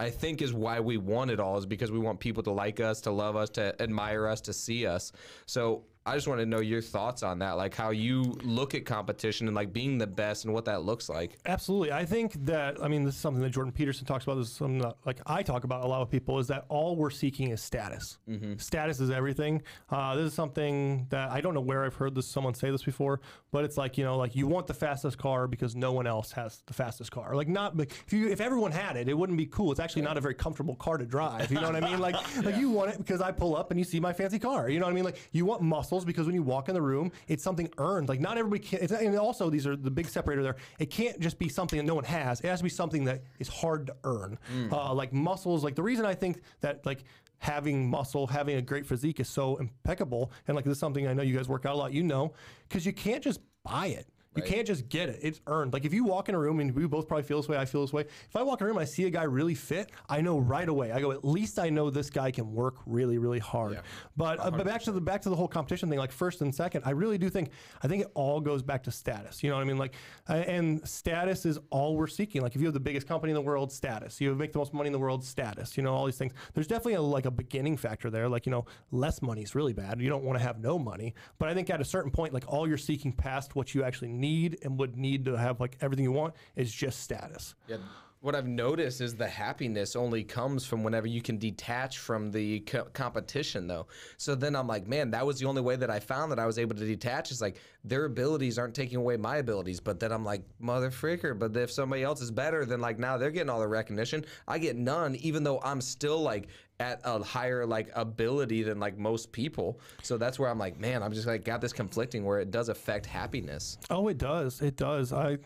I think is why we want it all is because we want people to like us, to love us, to admire us, to see us. So I just want to know your thoughts on that, like how you look at competition and like being the best and what that looks like. Absolutely. I think that, I mean, this is something that Jordan Peterson talks about. This is something that, like, I talk about a lot with people is that all we're seeking is status. Status is everything. Uh, this is something that I don't know where I've heard this someone say this before, but it's like, you know, like you want the fastest car because no one else has the fastest car. Like, not, like, if you, if everyone had it, it wouldn't be cool. It's actually not a very comfortable car to drive. You know what I mean? Like, like you want it because I pull up and you see my fancy car. You know what I mean? Like, you want because when you walk in the room, it's something earned. Like, not everybody can, it's, and also these are the big separator there. It can't just be something that no one has. It has to be something that is hard to earn. Uh, like muscles, like the reason I think that like having muscle, having a great physique is so impeccable. And like this is something I know you guys work out a lot, you know, because you can't just buy it. You can't just get it. It's earned. Like if you walk in a room and we both probably feel this way, I feel this way. If I walk in a room I see a guy really fit, I know right away. I go, at least I know this guy can work really, really hard. But uh, but back to the back to the whole competition thing, like first and second, I really do think I think it all goes back to status. You know what I mean? Like uh, and status is all we're seeking. Like if you have the biggest company in the world, status. You make the most money in the world, status. You know all these things. There's definitely a, like a beginning factor there. Like you know less money is really bad. You don't want to have no money. But I think at a certain point, like all you're seeking past what you actually need and would need to have like everything you want is just status. Yeah. What I've noticed is the happiness only comes from whenever you can detach from the co- competition, though. So then I'm like, man, that was the only way that I found that I was able to detach. Is like their abilities aren't taking away my abilities, but then I'm like, mother freaker. But if somebody else is better, then like now they're getting all the recognition. I get none, even though I'm still like at a higher like ability than like most people. So that's where I'm like, man, I'm just like got this conflicting where it does affect happiness. Oh, it does. It does. I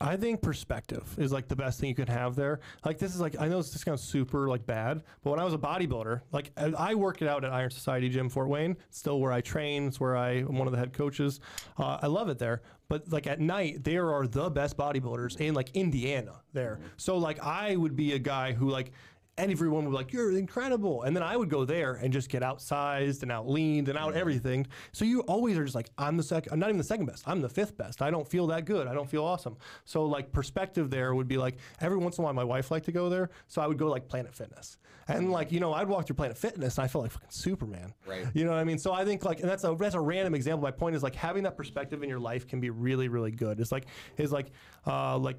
I think perspective is like the best thing you can have there. Like this is like I know this sounds super like bad, but when I was a bodybuilder, like I worked it out at Iron Society Gym Fort Wayne. It's still where I train. It's where I am one of the head coaches. Uh, I love it there. But like at night, there are the best bodybuilders in like Indiana there. So like I would be a guy who like and everyone would be like, "You're incredible," and then I would go there and just get outsized and out leaned and out everything. So you always are just like, "I'm the second. I'm not even the second best. I'm the fifth best. I don't feel that good. I don't feel awesome." So like perspective there would be like every once in a while my wife liked to go there, so I would go like Planet Fitness, and like you know I'd walk through Planet Fitness and I felt like fucking Superman. Right. You know what I mean? So I think like, and that's a that's a random example. My point is like having that perspective in your life can be really really good. It's like it's like uh like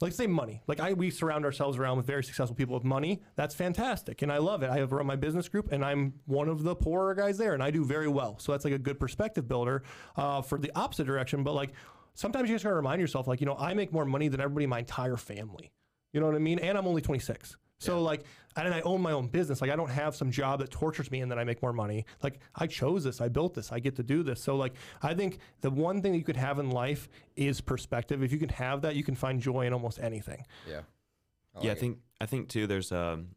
like say money. Like i we surround ourselves around with very successful people with money. That's fantastic and i love it. I have run my business group and i'm one of the poorer guys there and i do very well. So that's like a good perspective builder uh, for the opposite direction. But like sometimes you just gotta remind yourself like you know i make more money than everybody in my entire family. You know what i mean? And i'm only 26 So like, and I own my own business. Like I don't have some job that tortures me and then I make more money. Like I chose this, I built this, I get to do this. So like, I think the one thing that you could have in life is perspective. If you can have that, you can find joy in almost anything. Yeah. yeah, I think I think too. There's um,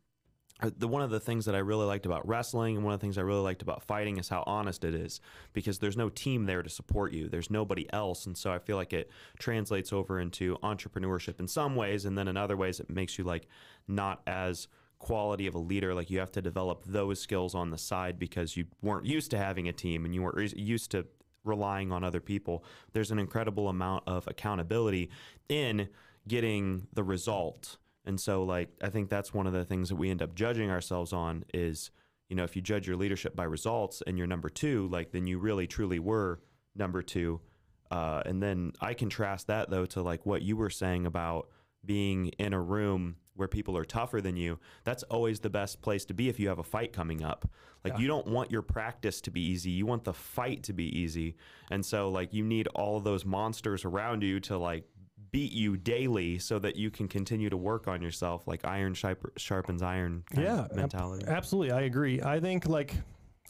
Uh, the one of the things that I really liked about wrestling and one of the things I really liked about fighting is how honest it is because there's no team there to support you. There's nobody else, and so I feel like it translates over into entrepreneurship in some ways, and then in other ways it makes you like not as quality of a leader. Like you have to develop those skills on the side because you weren't used to having a team and you weren't re- used to relying on other people. There's an incredible amount of accountability in getting the result and so like I think that's one of the things that we end up judging ourselves on is, you know, if you judge your leadership by results and you're number two, like then you really truly were number two. Uh, and then I contrast that though to like what you were saying about being in a room where people are tougher than you. That's always the best place to be if you have a fight coming up. Like you don't want your practice to be easy. You want the fight to be easy. And so like you need all of those monsters around you to like beat you daily so that you can continue to work on yourself like iron sharpens iron kind yeah, of mentality ab- absolutely. I agree. I think like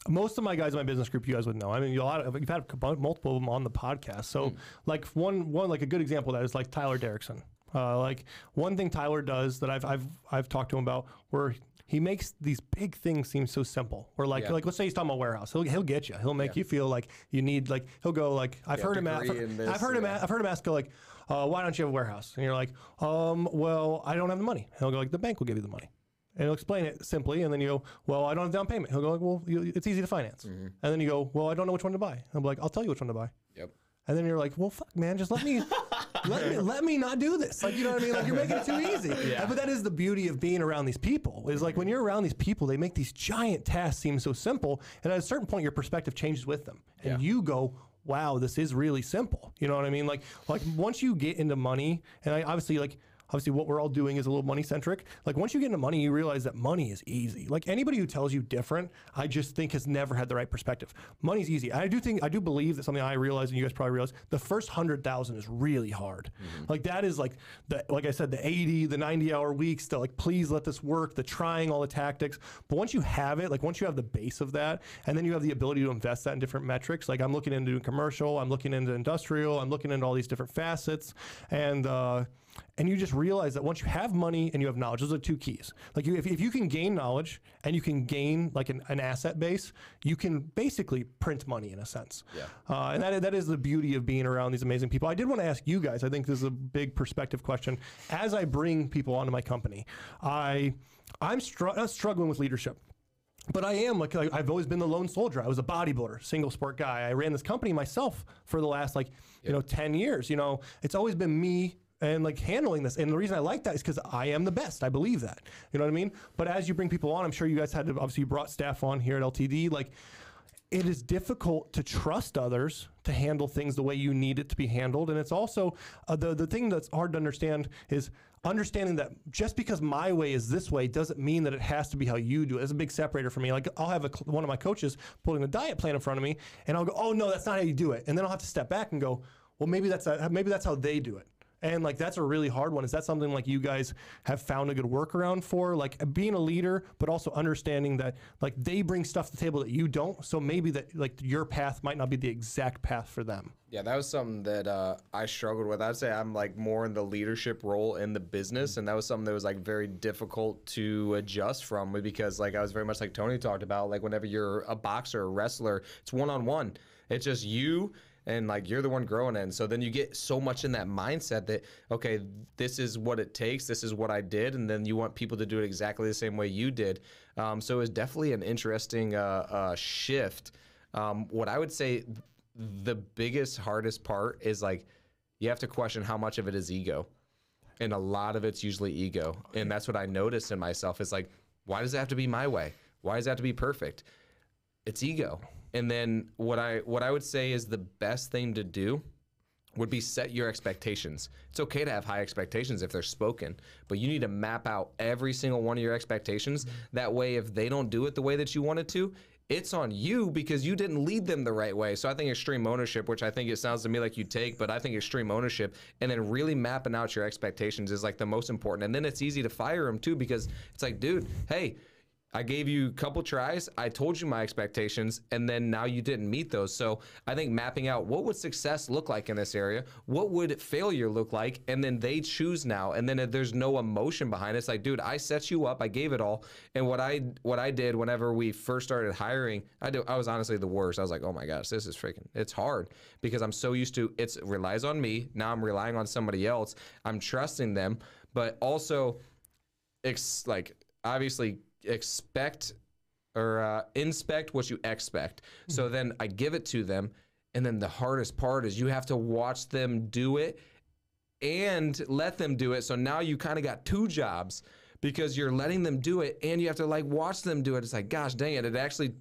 most of my guys in my business group, you guys would know. I mean, a lot of you've had multiple of them on the podcast. So, like one one like a good example of that is like Tyler Derrickson. Uh, like one thing Tyler does that I've I've I've talked to him about where he makes these big things seem so simple. Or like Yeah. like let's say he's talking about warehouse, he'll he'll get you. He'll make you feel like you need like he'll go like I've Yeah, heard him ask, degree in this, I've heard him yeah. a- I've heard him ask go like uh, why don't you have a warehouse? And you're like um well I don't have the money. And he'll go like the bank will give you the money. And he'll explain it simply, and then you go, "Well, I don't have down payment." He'll go, like, "Well, you, it's easy to finance." Mm-hmm. And then you go, "Well, I don't know which one to buy." Be like, "I'll tell you which one to buy." Yep. And then you're like, well, fuck, man, just let me, let me, let me not do this. Like, you know what I mean? Like, you're making it too easy. Yeah. But that is the beauty of being around these people. Is like when you're around these people, they make these giant tasks seem so simple, and at a certain point, your perspective changes with them, and Yeah. you go, wow, this is really simple. You know what I mean? Like, like once you get into money, and I obviously like. Obviously, what we're all doing is a little money centric. Like, once you get into money, you realize that money is easy. Like, anybody who tells you different, I just think has never had the right perspective. Money's easy. I do think, I do believe that something I realize, and you guys probably realize, the first hundred thousand is really hard. Like, that is like the, like I said, the 80, the 90 hour weeks, the like, please let this work, the trying all the tactics. But once you have it, like, once you have the base of that, and then you have the ability to invest that in different metrics, like, I'm looking into commercial, I'm looking into industrial, I'm looking into all these different facets. And, uh, and you just realize that once you have money and you have knowledge, those are two keys. Like you, if, if you can gain knowledge and you can gain like an, an asset base, you can basically print money in a sense. Yeah. Uh, and that, that is the beauty of being around these amazing people. I did want to ask you guys. I think this is a big perspective question. As I bring people onto my company, I I'm str- struggling with leadership. But I am like I've always been the lone soldier. I was a bodybuilder, single sport guy. I ran this company myself for the last like you know ten years. You know, it's always been me and like handling this. And the reason I like that is because I am the best. I believe that. You know what I mean? But as you bring people on, I'm sure you guys had to obviously you brought staff on here at LTD. Like it is difficult to trust others to handle things the way you need it to be handled and it's also uh, the the thing that's hard to understand is understanding that just because my way is this way doesn't mean that it has to be how you do it. It's a big separator for me. Like I'll have a, one of my coaches putting a diet plan in front of me, and I'll go, "Oh no, that's not how you do it," and then I'll have to step back and go, "Well, maybe that's maybe that's how they do it." And like that's a really hard one. Is that something like you guys have found a good workaround for? Like being a leader, but also understanding that like they bring stuff to the table that you don't. So maybe that like your path might not be the exact path for them. Yeah, that was something that uh, I struggled with. I'd say I'm like more in the leadership role in the business, and that was something that was like very difficult to adjust from because like I was very much like Tony talked about. Like whenever you're a boxer, a wrestler, it's one on one. It's just you and like you're the one growing it. So then you get so much in that mindset that okay, this is what it takes. This is what I did, and then you want people to do it exactly the same way you did. Um, so it was definitely an interesting uh, uh, shift. Um, what I would say the biggest hardest part is like you have to question how much of it is ego and a lot of it's usually ego and that's what i noticed in myself is like why does it have to be my way why does it have to be perfect it's ego and then what i what i would say is the best thing to do would be set your expectations. It's okay to have high expectations if they're spoken, but you need to map out every single one of your expectations. That way, if they don't do it the way that you want it to, it's on you because you didn't lead them the right way. So I think extreme ownership, which I think it sounds to me like you take, but I think extreme ownership and then really mapping out your expectations is like the most important. And then it's easy to fire them too because it's like, dude, hey, I gave you a couple tries. I told you my expectations, and then now you didn't meet those. So I think mapping out what would success look like in this area, what would failure look like, and then they choose now. And then there's no emotion behind it. It's like, dude, I set you up, I gave it all, and what I what I did whenever we first started hiring, I do I was honestly the worst. I was like, oh my gosh, this is freaking. It's hard because I'm so used to it's it relies on me. Now I'm relying on somebody else. I'm trusting them, but also, it's like obviously expect or uh, inspect what you expect. So then I give it to them, and then the hardest part is you have to watch them do it and let them do it. So now you kind of got two jobs because you're letting them do it and you have to like watch them do it. It's like, gosh dang it. It actually,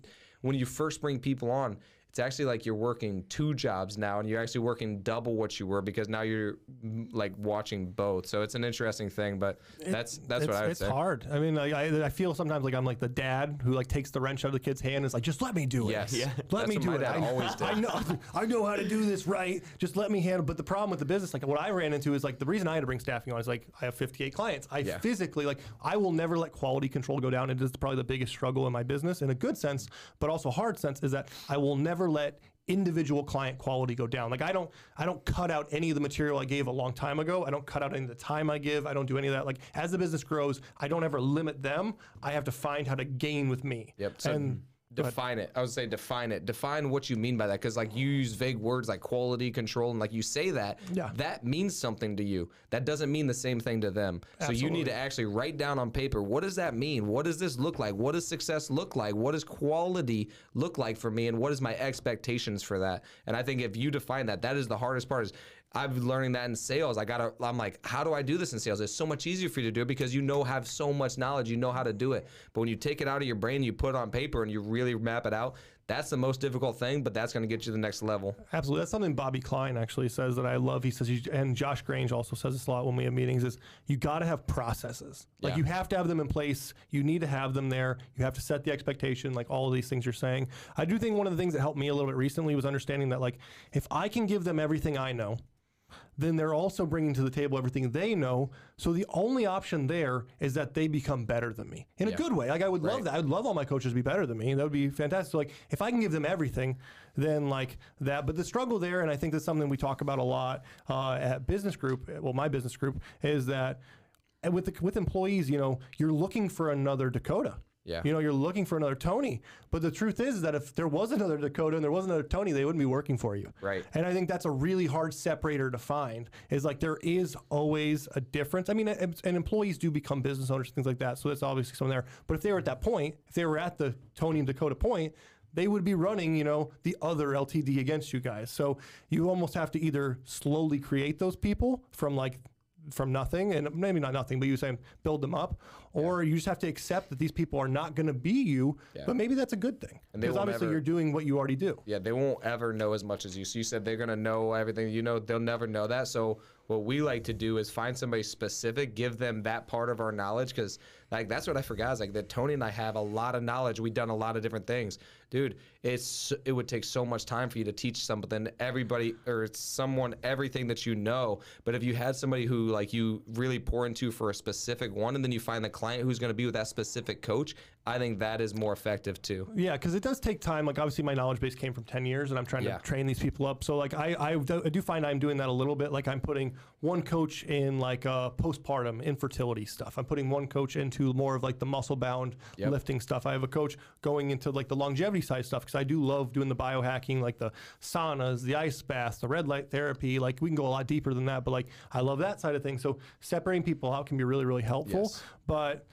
when you first bring people on, it's actually like you're working two jobs now and you're actually working double what you were because now you're mm, like watching both. So it's an interesting thing, but that's that's it's, what I would it's say. hard. I mean, like, I, I feel sometimes like I'm like the dad who like takes the wrench out of the kid's hand and is like, just let me do it. Yes. Yeah. Let That's me do it. I. I know, I know how to do this right. Just let me handle. But the problem with the business, like what I ran into, is like the reason I had to bring staffing on is like I have 58 clients. I Yeah. physically like I will never let quality control go down. It is probably the biggest struggle in my business in a good sense, but also hard sense is that I will never let individual client quality go down. Like I don't I don't cut out any of the material I gave a long time ago. I don't cut out any of the time I give. I don't do any of that. Like as the business grows, I don't ever limit them. I have to find how to gain with me. Yep. So and define it. I would say define it. Define what you mean by that, because like you use vague words like quality control, and like you say that, Yeah. that means something to you. That doesn't mean the same thing to them. So you need to actually write down on paper what does that mean? What does this look like? What does success look like? What does quality look like for me? And what is my expectations for that? And I think if you define that, that is the hardest part. Is I've learning that in sales. I gotta. I'm like, how do I do this in sales? It's so much easier for you to do it because you know have so much knowledge. You know how to do it. But when you take it out of your brain, you put it on paper, and you really map it out. That's the most difficult thing, but that's going to get you to the next level. Absolutely. That's something Bobby Klein actually says that I love. He says, and Josh Grange also says this a lot when we have meetings is you got to have processes. Like Yeah. you have to have them in place. You need to have them there. You have to set the expectation, like all of these things you're saying. I do think one of the things that helped me a little bit recently was understanding that like if I can give them everything I know, then they're also bringing to the table everything they know. So the only option there is that they become better than me in a good way. Like I would love that. I would love all my coaches to be better than me. That would be fantastic. So like if I can give them everything, then like that. But the struggle there, and I think that's something we talk about a lot uh, at business group. Well, my business group is that with the, with employees, you know, you're looking for another Dakota. Yeah. You know, you're looking for another Tony. But the truth is that if there was another Dakota and there was another Tony, they wouldn't be working for you. Right. And I think that's a really hard separator to find. Is like there is always a difference. I mean, and employees do become business owners, things like that. So that's obviously something there. But if they were at that point, if they were at the Tony and Dakota point, they would be running, you know, the other LTD against you guys. So you almost have to either slowly create those people from like from nothing, and maybe not nothing, but you saying build them up, or you just have to accept that these people are not going to be you. Yeah. But maybe that's a good thing because obviously ever- you're doing what you already do. Yeah, they won't ever know as much as you. So you said they're gonna know everything. You know, they'll never know that. So what we like to do is find somebody specific, give them that part of our knowledge, because like that's what I forgot. Is like that Tony and I have a lot of knowledge. We've done a lot of different things, dude. It's it would take so much time for you to teach something everybody or someone everything that you know. But if you had somebody who like you really pour into for a specific one, and then you find the client who's gonna be with that specific coach, I think that is more effective too. Yeah, because it does take time. Like obviously, my knowledge base came from ten years, and I'm trying Yeah. to train these people up. So like I, I, do- find I'm doing that a little bit. Like I'm putting one coach in like uh, postpartum infertility stuff. I'm putting one coach into more of like the muscle bound Yep. lifting stuff. I have a coach going into like the longevity side stuff because I do love doing the biohacking, like the saunas, the ice baths, the red light therapy. Like we can go a lot deeper than that, but like I love that side of things. So separating people out can be really, really helpful. Yes. But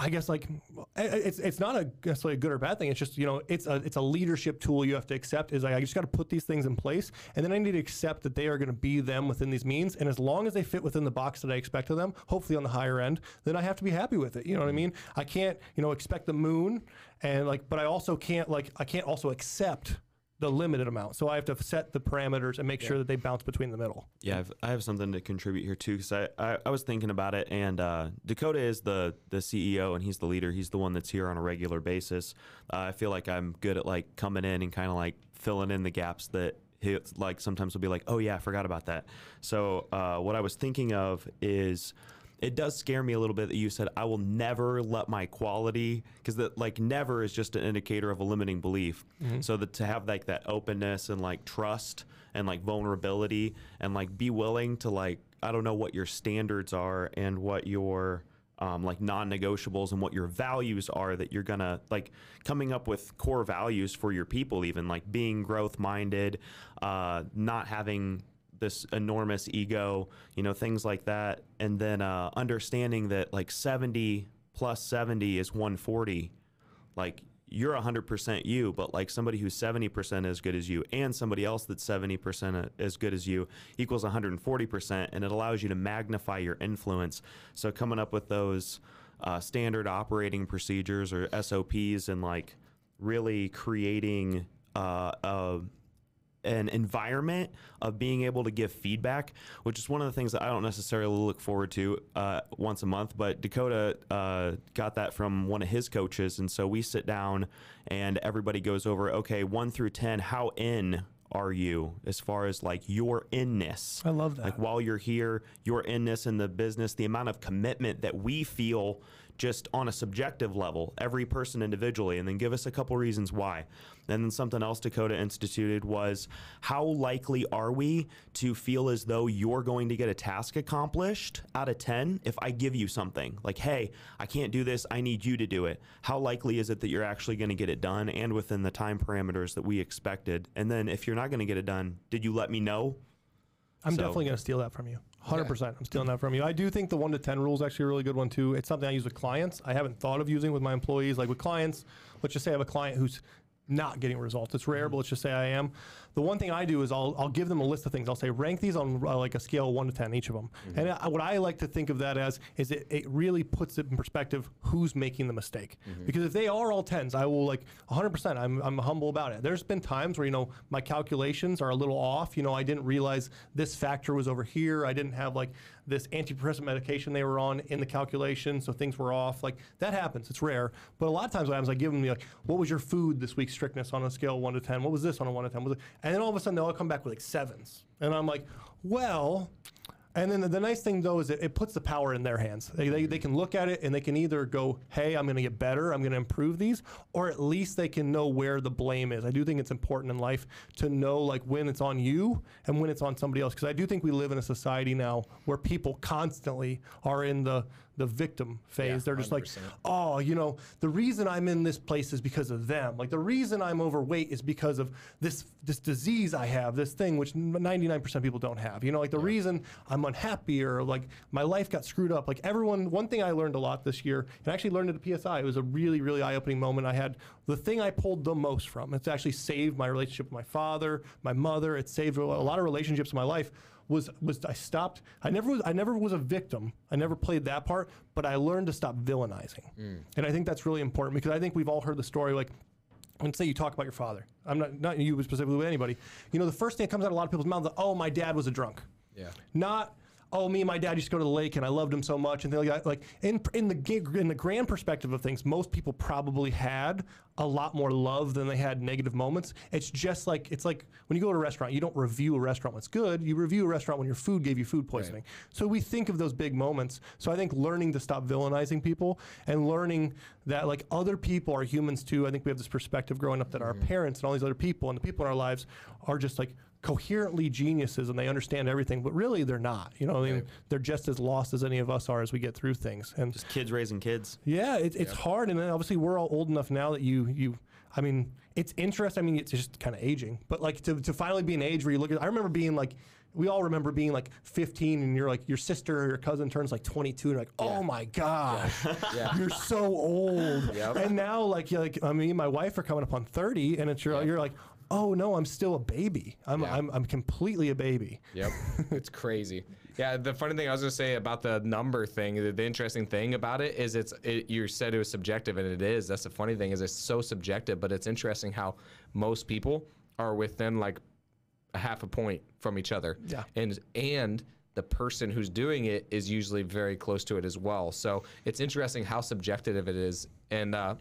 I guess like it's it's not a necessarily a good or bad thing. It's just you know it's a it's a leadership tool you have to accept. Is like I just got to put these things in place, and then I need to accept that they are going to be them within these means. And as long as they fit within the box that I expect of them, hopefully on the higher end, then I have to be happy with it. You know what I mm-hmm. mean? I can't you know expect the moon, and like, but I also can't like I can't also accept the limited amount. So I have to set the parameters and make sure that they bounce between the middle. Yeah, I've, I have something to contribute here too because I, I, I was thinking about it, and uh, Dakota is the the CEO and he's the leader. He's the one that's here on a regular basis. Uh, I feel like I'm good at like coming in and kind of like filling in the gaps that he like sometimes will be like, oh yeah, I forgot about that. So uh, what I was thinking of is it does scare me a little bit that you said I will never let my quality because that like never is just an indicator of a limiting belief. So that to have like that openness and like trust and like vulnerability and like be willing to like I don't know what your standards are and what your um, like non-negotiables and what your values are that you're gonna like coming up with core values for your people even like being growth minded uh, not having this enormous ego, you know, things like that. And then uh, understanding that like 70 plus 70 is 140. Like you're 100% you, but like somebody who's 70% as good as you and somebody else that's 70% as good as you equals 140%. And it allows you to magnify your influence. So coming up with those uh, standard operating procedures or SOPs and like really creating uh, a an environment of being able to give feedback, which is one of the things that I don't necessarily look forward to uh, once a month. But Dakota uh, got that from one of his coaches, and so we sit down and everybody goes over, okay, one through ten, how in are you as far as like your inness? I love that. Like while you're here, your inness in the business, the amount of commitment that we feel just on a subjective level, every person individually, and then give us a couple reasons why. And then something else Dakota instituted was how likely are we to feel as though you're going to get a task accomplished out of 10 if I give you something? Like, hey, I can't do this, I need you to do it. How likely is it that you're actually going to get it done and within the time parameters that we expected? And then if you're not going to get it done, did you let me know? I'm So- definitely going to steal that from you. 100%. I'm stealing that from you. I do think the 1 to 10 rule is actually a really good one too. It's something I use with clients. I haven't thought of using with my employees. Like with clients, let's just say I have a client who's not getting results. It's rare, but let's just say I am. The one thing I do is I'll, I'll give them a list of things. I'll say rank these on uh, like a scale of 1 to 10 each of them. And I, what I like to think of that as is it, it really puts it in perspective who's making the mistake. Because if they are all 10s, I will like 100%. I'm, I'm humble about it. There's been times where, you know, my calculations are a little off. You know, I didn't realize this factor was over here. I didn't have like this antidepressant medication they were on in the calculation, so things were off. Like that happens. It's rare. But a lot of times what happens, I give them like, what was your food this week strictness on a scale of 1 to 10? What was this on a 1 to 10? And then all of a sudden they'll all come back with like sevens. And I'm like, well, and then the, the nice thing though is it, it puts the power in their hands. They, they, they can look at it and they can either go, hey, I'm going to get better, I'm going to improve these, or at least they can know where the blame is. I do think it's important in life to know like when it's on you and when it's on somebody else. Because I do think we live in a society now where people constantly are in the the victim phase. Yeah, They're just like, 100%. oh, you know, the reason I'm in this place is because of them. Like the reason I'm overweight is because of this this disease I have, this thing which 99% of people don't have. You know, like the reason I'm unhappy or like my life got screwed up. Like everyone, one thing I learned a lot this year, and I actually learned at PSI. It was a really, really eye-opening moment. I had the thing I pulled the most from. It's actually saved my relationship with my father, my mother. It saved a lot of relationships in my life was was I stopped. I never was I never was a victim. I never played that part, but I learned to stop villainizing. Mm. And I think that's really important because I think we've all heard the story like when say you talk about your father. I'm not not you specifically with anybody. You know the first thing that comes out of a lot of people's mouths, is, oh my dad was a drunk. Yeah. Not oh me and my dad used to go to the lake and I loved him so much and things like that. Like in in the gig- in the grand perspective of things, most people probably had a lot more love than they had negative moments. It's just like it's like when you go to a restaurant, you don't review a restaurant when it's good. You review a restaurant when your food gave you food poisoning. So we think of those big moments. So I think learning to stop villainizing people and learning that like other people are humans too. I think we have this perspective growing up that our mm-hmm. parents and all these other people and the people in our lives are just like coherently geniuses and they understand everything, but really they're not. You know, I mean, they're just as lost as any of us are as we get through things. And Just kids raising kids. yeah, it, it's hard, and then obviously we're all old enough now that you you. I mean, it's interesting. I mean, it's just kind of aging, but like to, to finally be an age where you look at. I remember being like, we all remember being like 15, and you're like your sister or your cousin turns like 22, and you're like, oh my gosh, Yeah. you're so old. Yep. And now like you're like I mean, my wife are coming up on 30, and it's you're, you're like. Oh no, I'm still a baby. I'm, Yeah. I'm, I'm completely a baby. Yep, it's crazy. Yeah, the funny thing I was gonna say about the number thing, the, the interesting thing about it is it's it, you said it was subjective, and it is. That's the funny thing is it's so subjective, but it's interesting how most people are within like a half a point from each other. Yeah. And and the person who's doing it is usually very close to it as well. So it's interesting how subjective it is. And uh,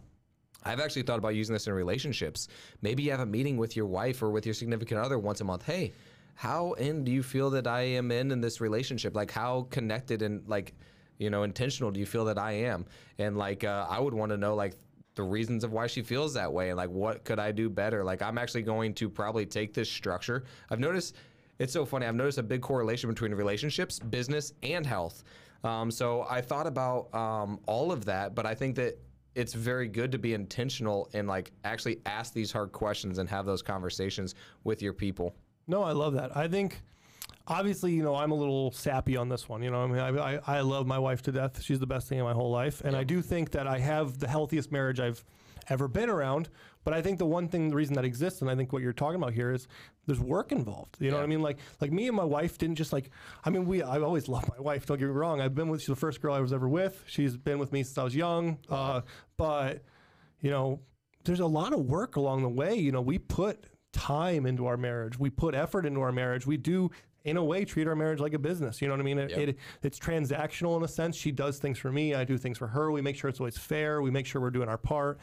I've actually thought about using this in relationships. Maybe you have a meeting with your wife or with your significant other once a month. Hey, how in do you feel that I am in in this relationship? Like how connected and like you know intentional do you feel that I am? And like uh, I would want to know like the reasons of why she feels that way and like what could I do better? Like I'm actually going to probably take this structure. I've noticed it's so funny. I've noticed a big correlation between relationships, business, and health. Um, so I thought about um, all of that, but I think that it's very good to be intentional and like actually ask these hard questions and have those conversations with your people. No, I love that. I think, obviously, you know, I'm a little sappy on this one. You know, I mean, I, I, I love my wife to death. She's the best thing in my whole life. And I do think that I have the healthiest marriage I've ever been around. But I think the one thing, the reason that exists, and I think what you're talking about here is there's work involved. You know what I mean? Like, like me and my wife didn't just like, I mean, we, I've always loved my wife. Don't get me wrong. I've been with, she's the first girl I was ever with. She's been with me since I was young. Uh, but, you know, there's a lot of work along the way. You know, we put time into our marriage. We put effort into our marriage. We do, in a way, treat our marriage like a business. You know what I mean? It, Yep. it, it's transactional in a sense. She does things for me. I do things for her. We make sure it's always fair. We make sure we're doing our part.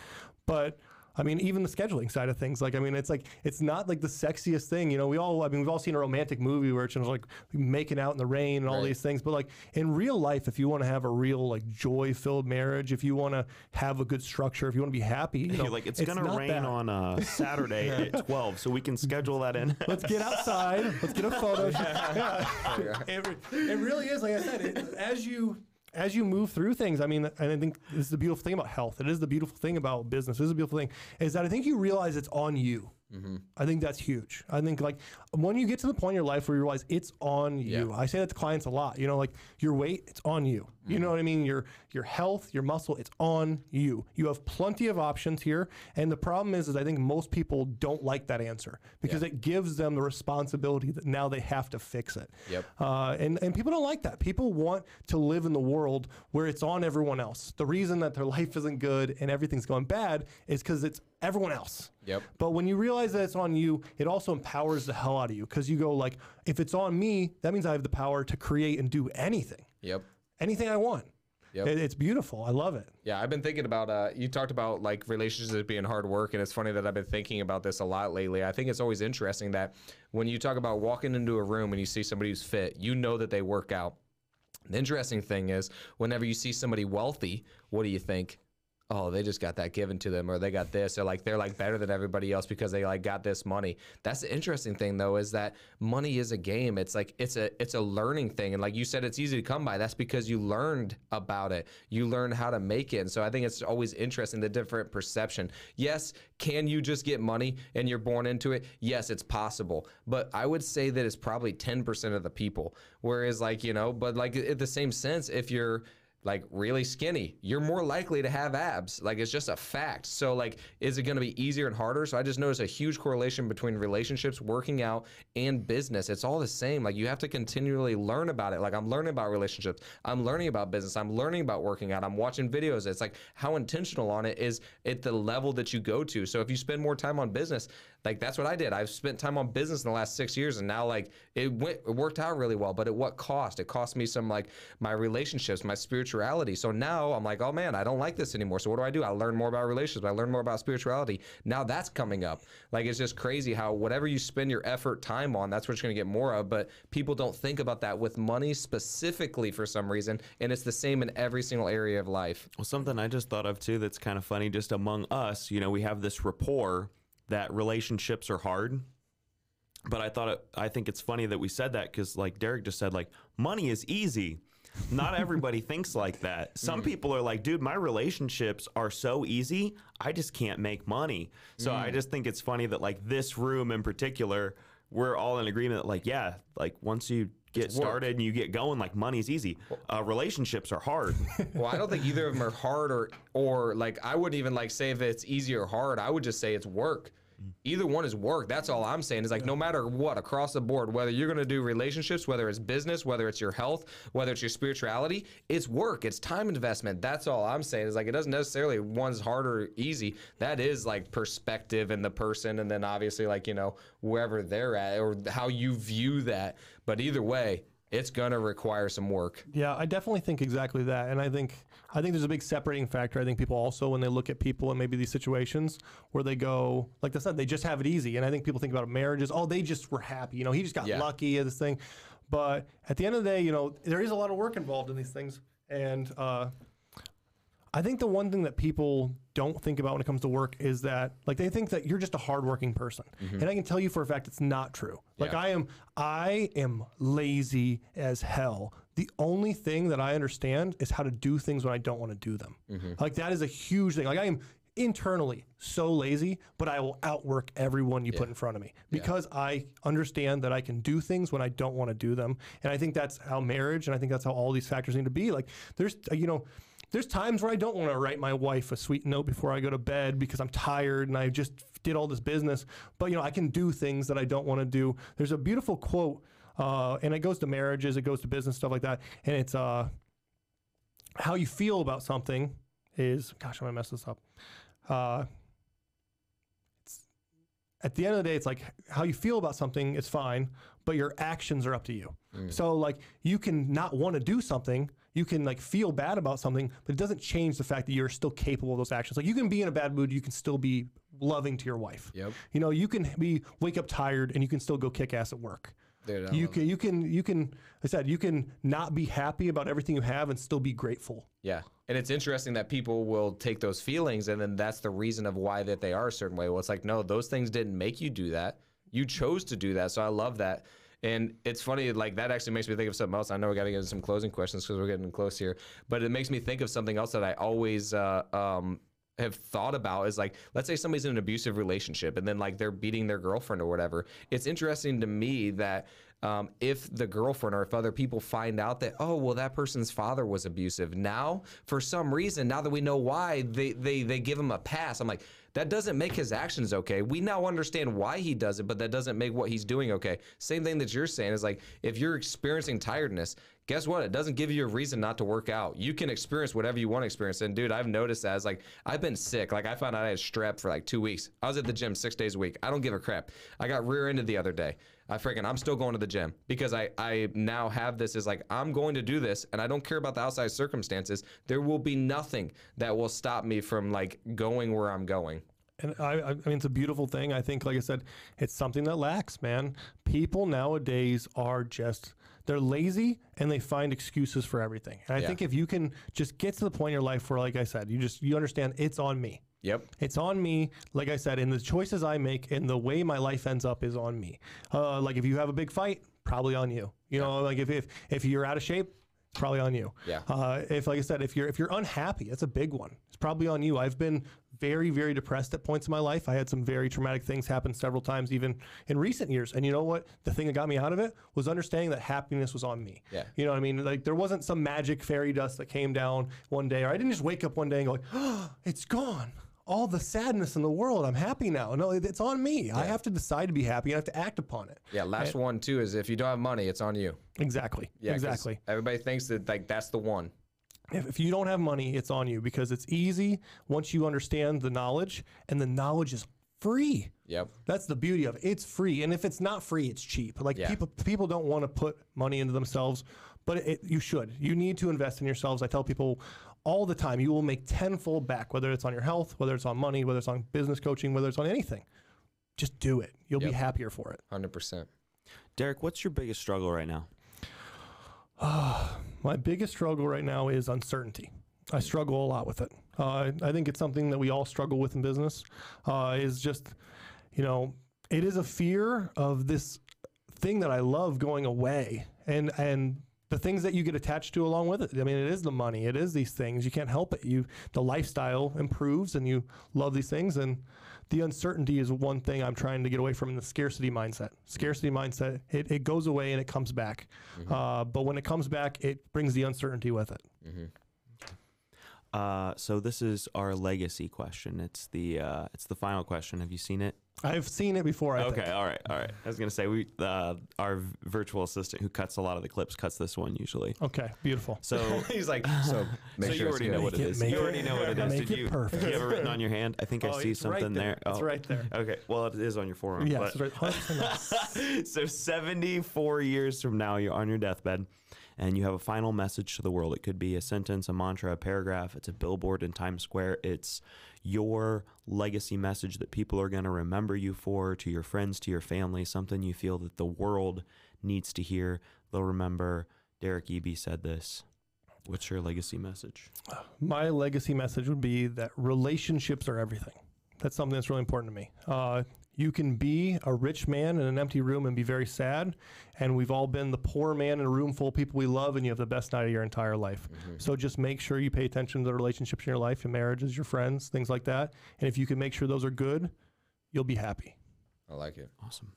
But I mean, even the scheduling side of things, like, I mean, it's like, it's not like the sexiest thing. You know, we all, I mean, we've all seen a romantic movie where it's just like making out in the rain and all Right. these things. But like in real life, if you want to have a real, like, joy filled marriage, if you want to have a good structure, if you want to be happy, you know, You're like, it's, gonna rain that. on uh, Saturday at 12, so we can schedule that in. Let's get outside. Let's get a photo. shoot. Yeah. It, it really is, like I said, it, as you as you move through things. I mean, and I think this is the beautiful thing about health. It is the beautiful thing about business. This is a beautiful thing is that I think you realize it's on you. Mm-hmm. I think that's huge. I think like when you get to the point in your life where you realize it's on you. I say that to clients a lot. You know, like your weight, it's on you. You know what I mean? Your your health, your muscle, it's on you. You have plenty of options here, and the problem is, is I think most people don't like that answer because it gives them the responsibility that now they have to fix it. Yep. Uh, and and people don't like that. People want to live in the world where it's on everyone else. The reason that their life isn't good and everything's going bad is because it's everyone else. Yep. But when you realize that it's on you, it also empowers the hell out of you because you go like, if it's on me, that means I have the power to create and do anything, Yep. Anything I want. Yep. It- it's beautiful. I love it. Yeah, I've been thinking about. Uh, you talked about like relationships being hard work, and it's funny that I've been thinking about this a lot lately. I think it's always interesting that when you talk about walking into a room and you see somebody who's fit, you know that they work out. The interesting thing is, whenever you see somebody wealthy, what do you think? Oh, they just got that given to them, or they got this, or like they're like better than everybody else because they like got this money. That's the interesting thing, though, is that money is a game. It's like it's a it's a learning thing, and like you said, it's easy to come by. That's because you learned about it. You learned how to make it, and so I think it's always interesting the different perception. Yes, can you just get money and you're born into it? Yes, it's possible, but I would say that it's probably ten percent of the people. Whereas, like you know, but like in the same sense, if you're like really skinny, you're more likely to have abs. Like it's just a fact. So like, is it going to be easier and harder? So I just noticed a huge correlation between relationships, working out, and business. It's all the same. Like you have to continually learn about it. Like I'm learning about relationships. I'm learning about business. I'm learning about working out. I'm watching videos. It's like how intentional on it is at the level that you go to. So if you spend more time on business, like that's what I did. I've spent time on business in the last six years, and now like it went, it worked out really well. But at what cost? It cost me some like my relationships, my spirituality. So now I'm like, oh man, I don't like this anymore. So what do I do? I learn more about relationships. I learn more about spirituality. Now that's coming up. Like it's just crazy how whatever you spend your effort, time on, that's what you're gonna get more of. But people don't think about that with money specifically for some reason, and it's the same in every single area of life. Well, something I just thought of too that's kind of funny, just among us, you know, we have this rapport that relationships are hard. But I thought it, I think it's funny that we said that because, like Derek just said, like money is easy. Not everybody thinks like that. Some mm. people are like, dude, my relationships are so easy. I just can't make money. So I mm. just think it's funny that like this room in particular, we're all in agreement. That, like, yeah, like once you get started and you get going, like money's easy. Uh, relationships are hard. Well, I don't think either of them are hard or or like I wouldn't even like say if it's easy or hard. I would just say it's work. Either one is work. That's all I'm saying. Is like no matter what across the board, whether you're going to do relationships, whether it's business, whether it's your health, whether it's your spirituality, it's work. It's time investment. That's all I'm saying. Is like it doesn't necessarily one's hard or easy. That is like perspective and the person, and then obviously like you know wherever they're at or how you view that. But either way, it's gonna require some work. Yeah, I definitely think exactly that, and I think I think there's a big separating factor. I think people also, when they look at people and maybe these situations where they go, like I said, they just have it easy, and I think people think about marriages. Oh, they just were happy. You know, he just got Yeah. lucky at this thing. But at the end of the day, you know, there is a lot of work involved in these things, and uh, I think the one thing that people don't think about when it comes to work is that, like, they think that you're just a hardworking person, mm-hmm. and I can tell you for a fact it's not true. Like, Yeah. I am, I am lazy as hell. The only thing that I understand is how to do things when I don't want to do them. Mm-hmm. Like, that is a huge thing. Like, I am internally so lazy, but I will outwork everyone you put in front of me because I understand that I can do things when I don't want to do them. And I think that's how marriage and I think that's how all these factors need to be. Like, there's, you know, there's times where I don't want to write my wife a sweet note before I go to bed because I'm tired and I just did all this business. But you know, I can do things that I don't want to do. There's a beautiful quote, uh, and it goes to marriages, it goes to business stuff like that, and it's uh, how you feel about something is. Gosh, I'm gonna mess this up. Uh, it's, at the end of the day, it's like how you feel about something is fine, but your actions are up to you. So like you can not want to do something, you can like feel bad about something, but it doesn't change the fact that you're still capable of those actions. Like you can be in a bad mood, you can still be loving to your wife. Yep. You know, you can be wake up tired and you can still go kick ass at work. Dude, You can you can you can I said you can not be happy about everything you have and still be grateful. Yeah. And it's interesting that people will take those feelings and then that's the reason of why that they are a certain way. Well, it's like, no, those things didn't make you do that. You chose to do that. So I love that. And it's funny, like that actually makes me think of something else. I know we got to get into some closing questions because we're getting close here, but it makes me think of something else that I always uh, um, have thought about is like, let's say somebody's in an abusive relationship and then like they're beating their girlfriend or whatever. It's interesting to me that um, if the girlfriend or if other people find out that oh well that person's father was abusive now for some reason now that we know why they they they give him a pass i'm like that doesn't make his actions okay. We now understand why he does it but that doesn't make what he's doing okay. Same thing that you're saying is like if you're experiencing tiredness guess what? It doesn't give you a reason not to work out. You can experience whatever you want to experience. And dude i've noticed that as like i've been sick. Like i found out i had strep for like two weeks. I was at the gym six days a week. I don't give a crap. I got rear-ended the other day I freaking I'm still going to the gym because I I now have this is like I'm going to do this and I don't care about the outside circumstances. There will be nothing that will stop me from like going where I'm going. And I, I I mean, it's a beautiful thing. I think, like I said, it's something that lacks, man. People nowadays are just, they're lazy and they find excuses for everything. And I Yeah. think if you can just get to the point in your life where, like I said, you just, you understand it's on me. Yep. It's on me, like I said, and the choices I make and the way my life ends up is on me. Uh, like if you have a big fight, probably on you. You know, like if, if if you're out of shape, probably on you. Yeah. Uh, if like I said, if you're if you're unhappy, that's a big one. It's probably on you. I've been very very depressed at points in my life. I had some very traumatic things happen several times, even in recent years. And you know what? The thing that got me out of it was understanding that happiness was on me. Yeah. You know what I mean? Like there wasn't some magic fairy dust that came down one day, or I didn't just wake up one day and go, like, oh, it's gone. All the sadness in the world. I'm happy now. No, it's on me. I have to decide to be happy. I have to act upon it. Yeah. Last one too is if you don't have money, it's on you. Exactly. Yeah. exactly. Everybody thinks that like that's the one. If, if you don't have money, it's on you because it's easy once you understand the knowledge, and the knowledge is free. Yep. That's the beauty of it. It's free, and if it's not free, it's cheap. Like Yeah. people, people don't want to put money into themselves, but it, you should. You need to invest in yourselves. I tell people all the time, you will make tenfold back, whether it's on your health, whether it's on money, whether it's on business coaching, whether it's on anything. Just do it. You'll be happier for it. Hundred percent. Derek, what's your biggest struggle right now? My biggest struggle right now is uncertainty. I struggle a lot with it. Uh, I think it's something that we all struggle with in business. Uh, is just, you know, it is a fear of this thing that I love going away, and and the things that you get attached to along with it. I mean, it is the money. It is these things. You can't help it. You the lifestyle improves, and you love these things, and the uncertainty is one thing I'm trying to get away from in the scarcity mindset. Scarcity mindset, it, it goes away and it comes back. Uh, but when it comes back, it brings the uncertainty with it. Uh, so this is our legacy question. It's the uh, it's the final question. Have you seen it? I've seen it before. I okay, think. all right, all right. I was gonna say we uh, our virtual assistant who cuts a lot of the clips cuts this one usually. Okay, beautiful. So He's like, so make so sure you already know what it it- is. You already know what it is. make Did it you, perfect. do you have it written on your hand? I think I Oh, see it's right something there. there. It's Oh, right there. Okay, well it is on your forearm. Yeah, but- it's right. so 74 years from now, you're on your deathbed and you have a final message to the world. It could be a sentence, a mantra, a paragraph. It's a billboard in Times Square. It's your legacy message that people are going to remember you for, to your friends, to your family, something you feel that the world needs to hear. They'll remember Derek Eby said this. What's your legacy message? My legacy message would be that relationships are everything. That's something that's really important to me. Uh, you can be a rich man in an empty room and be very sad, and we've all been the poor man in a room full of people we love, and you have the best night of your entire life. Mm-hmm. So just make sure you pay attention to the relationships in your life, your marriages, your friends, things like that. And if you can make sure those are good, you'll be happy. I like it. Awesome.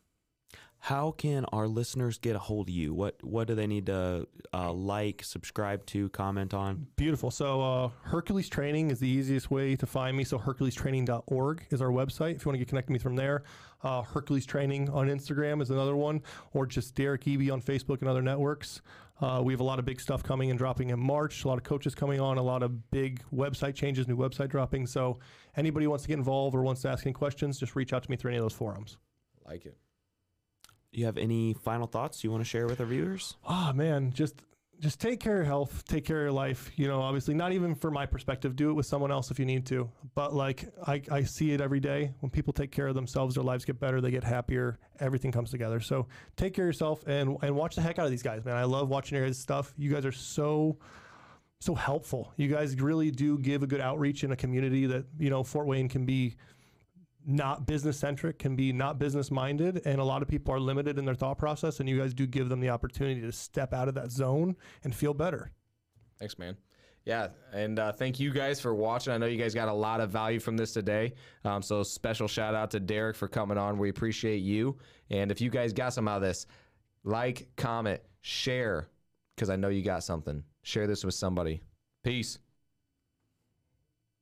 How can our listeners get a hold of you? What what do they need to uh, like, subscribe to, comment on? Beautiful. So uh, Hercules Training is the easiest way to find me. So HerculesTraining.org is our website. If you want to get connected with me from there, uh, Hercules Training on Instagram is another one, or just Derek Eby on Facebook and other networks. Uh, we have a lot of big stuff coming and dropping in March. A lot of coaches coming on. A lot of big website changes, new website dropping. So anybody who wants to get involved or wants to ask any questions, just reach out to me through any of those forums. Like it. You have any final thoughts you want to share with our viewers? Ah man, just just take care of your health, take care of your life. You know, obviously not even for my perspective. Do it with someone else if you need to. But like I, I see it every day. When people take care of themselves, their lives get better, they get happier, everything comes together. So take care of yourself and and watch the heck out of these guys, man. I love watching your guys' stuff. You guys are so so helpful. You guys really do give a good outreach in a community that, you know, Fort Wayne can be not business centric, can be not business minded, and a lot of people are limited in their thought process. And you guys do give them the opportunity to step out of that zone and feel better. Thanks, man. Yeah, and uh, thank you guys for watching. I know you guys got a lot of value from this today. Um, so special shout out to Derek for coming on. We appreciate you. And if you guys got some out of this, like, comment, share, because I know you got something. Share this with somebody. Peace.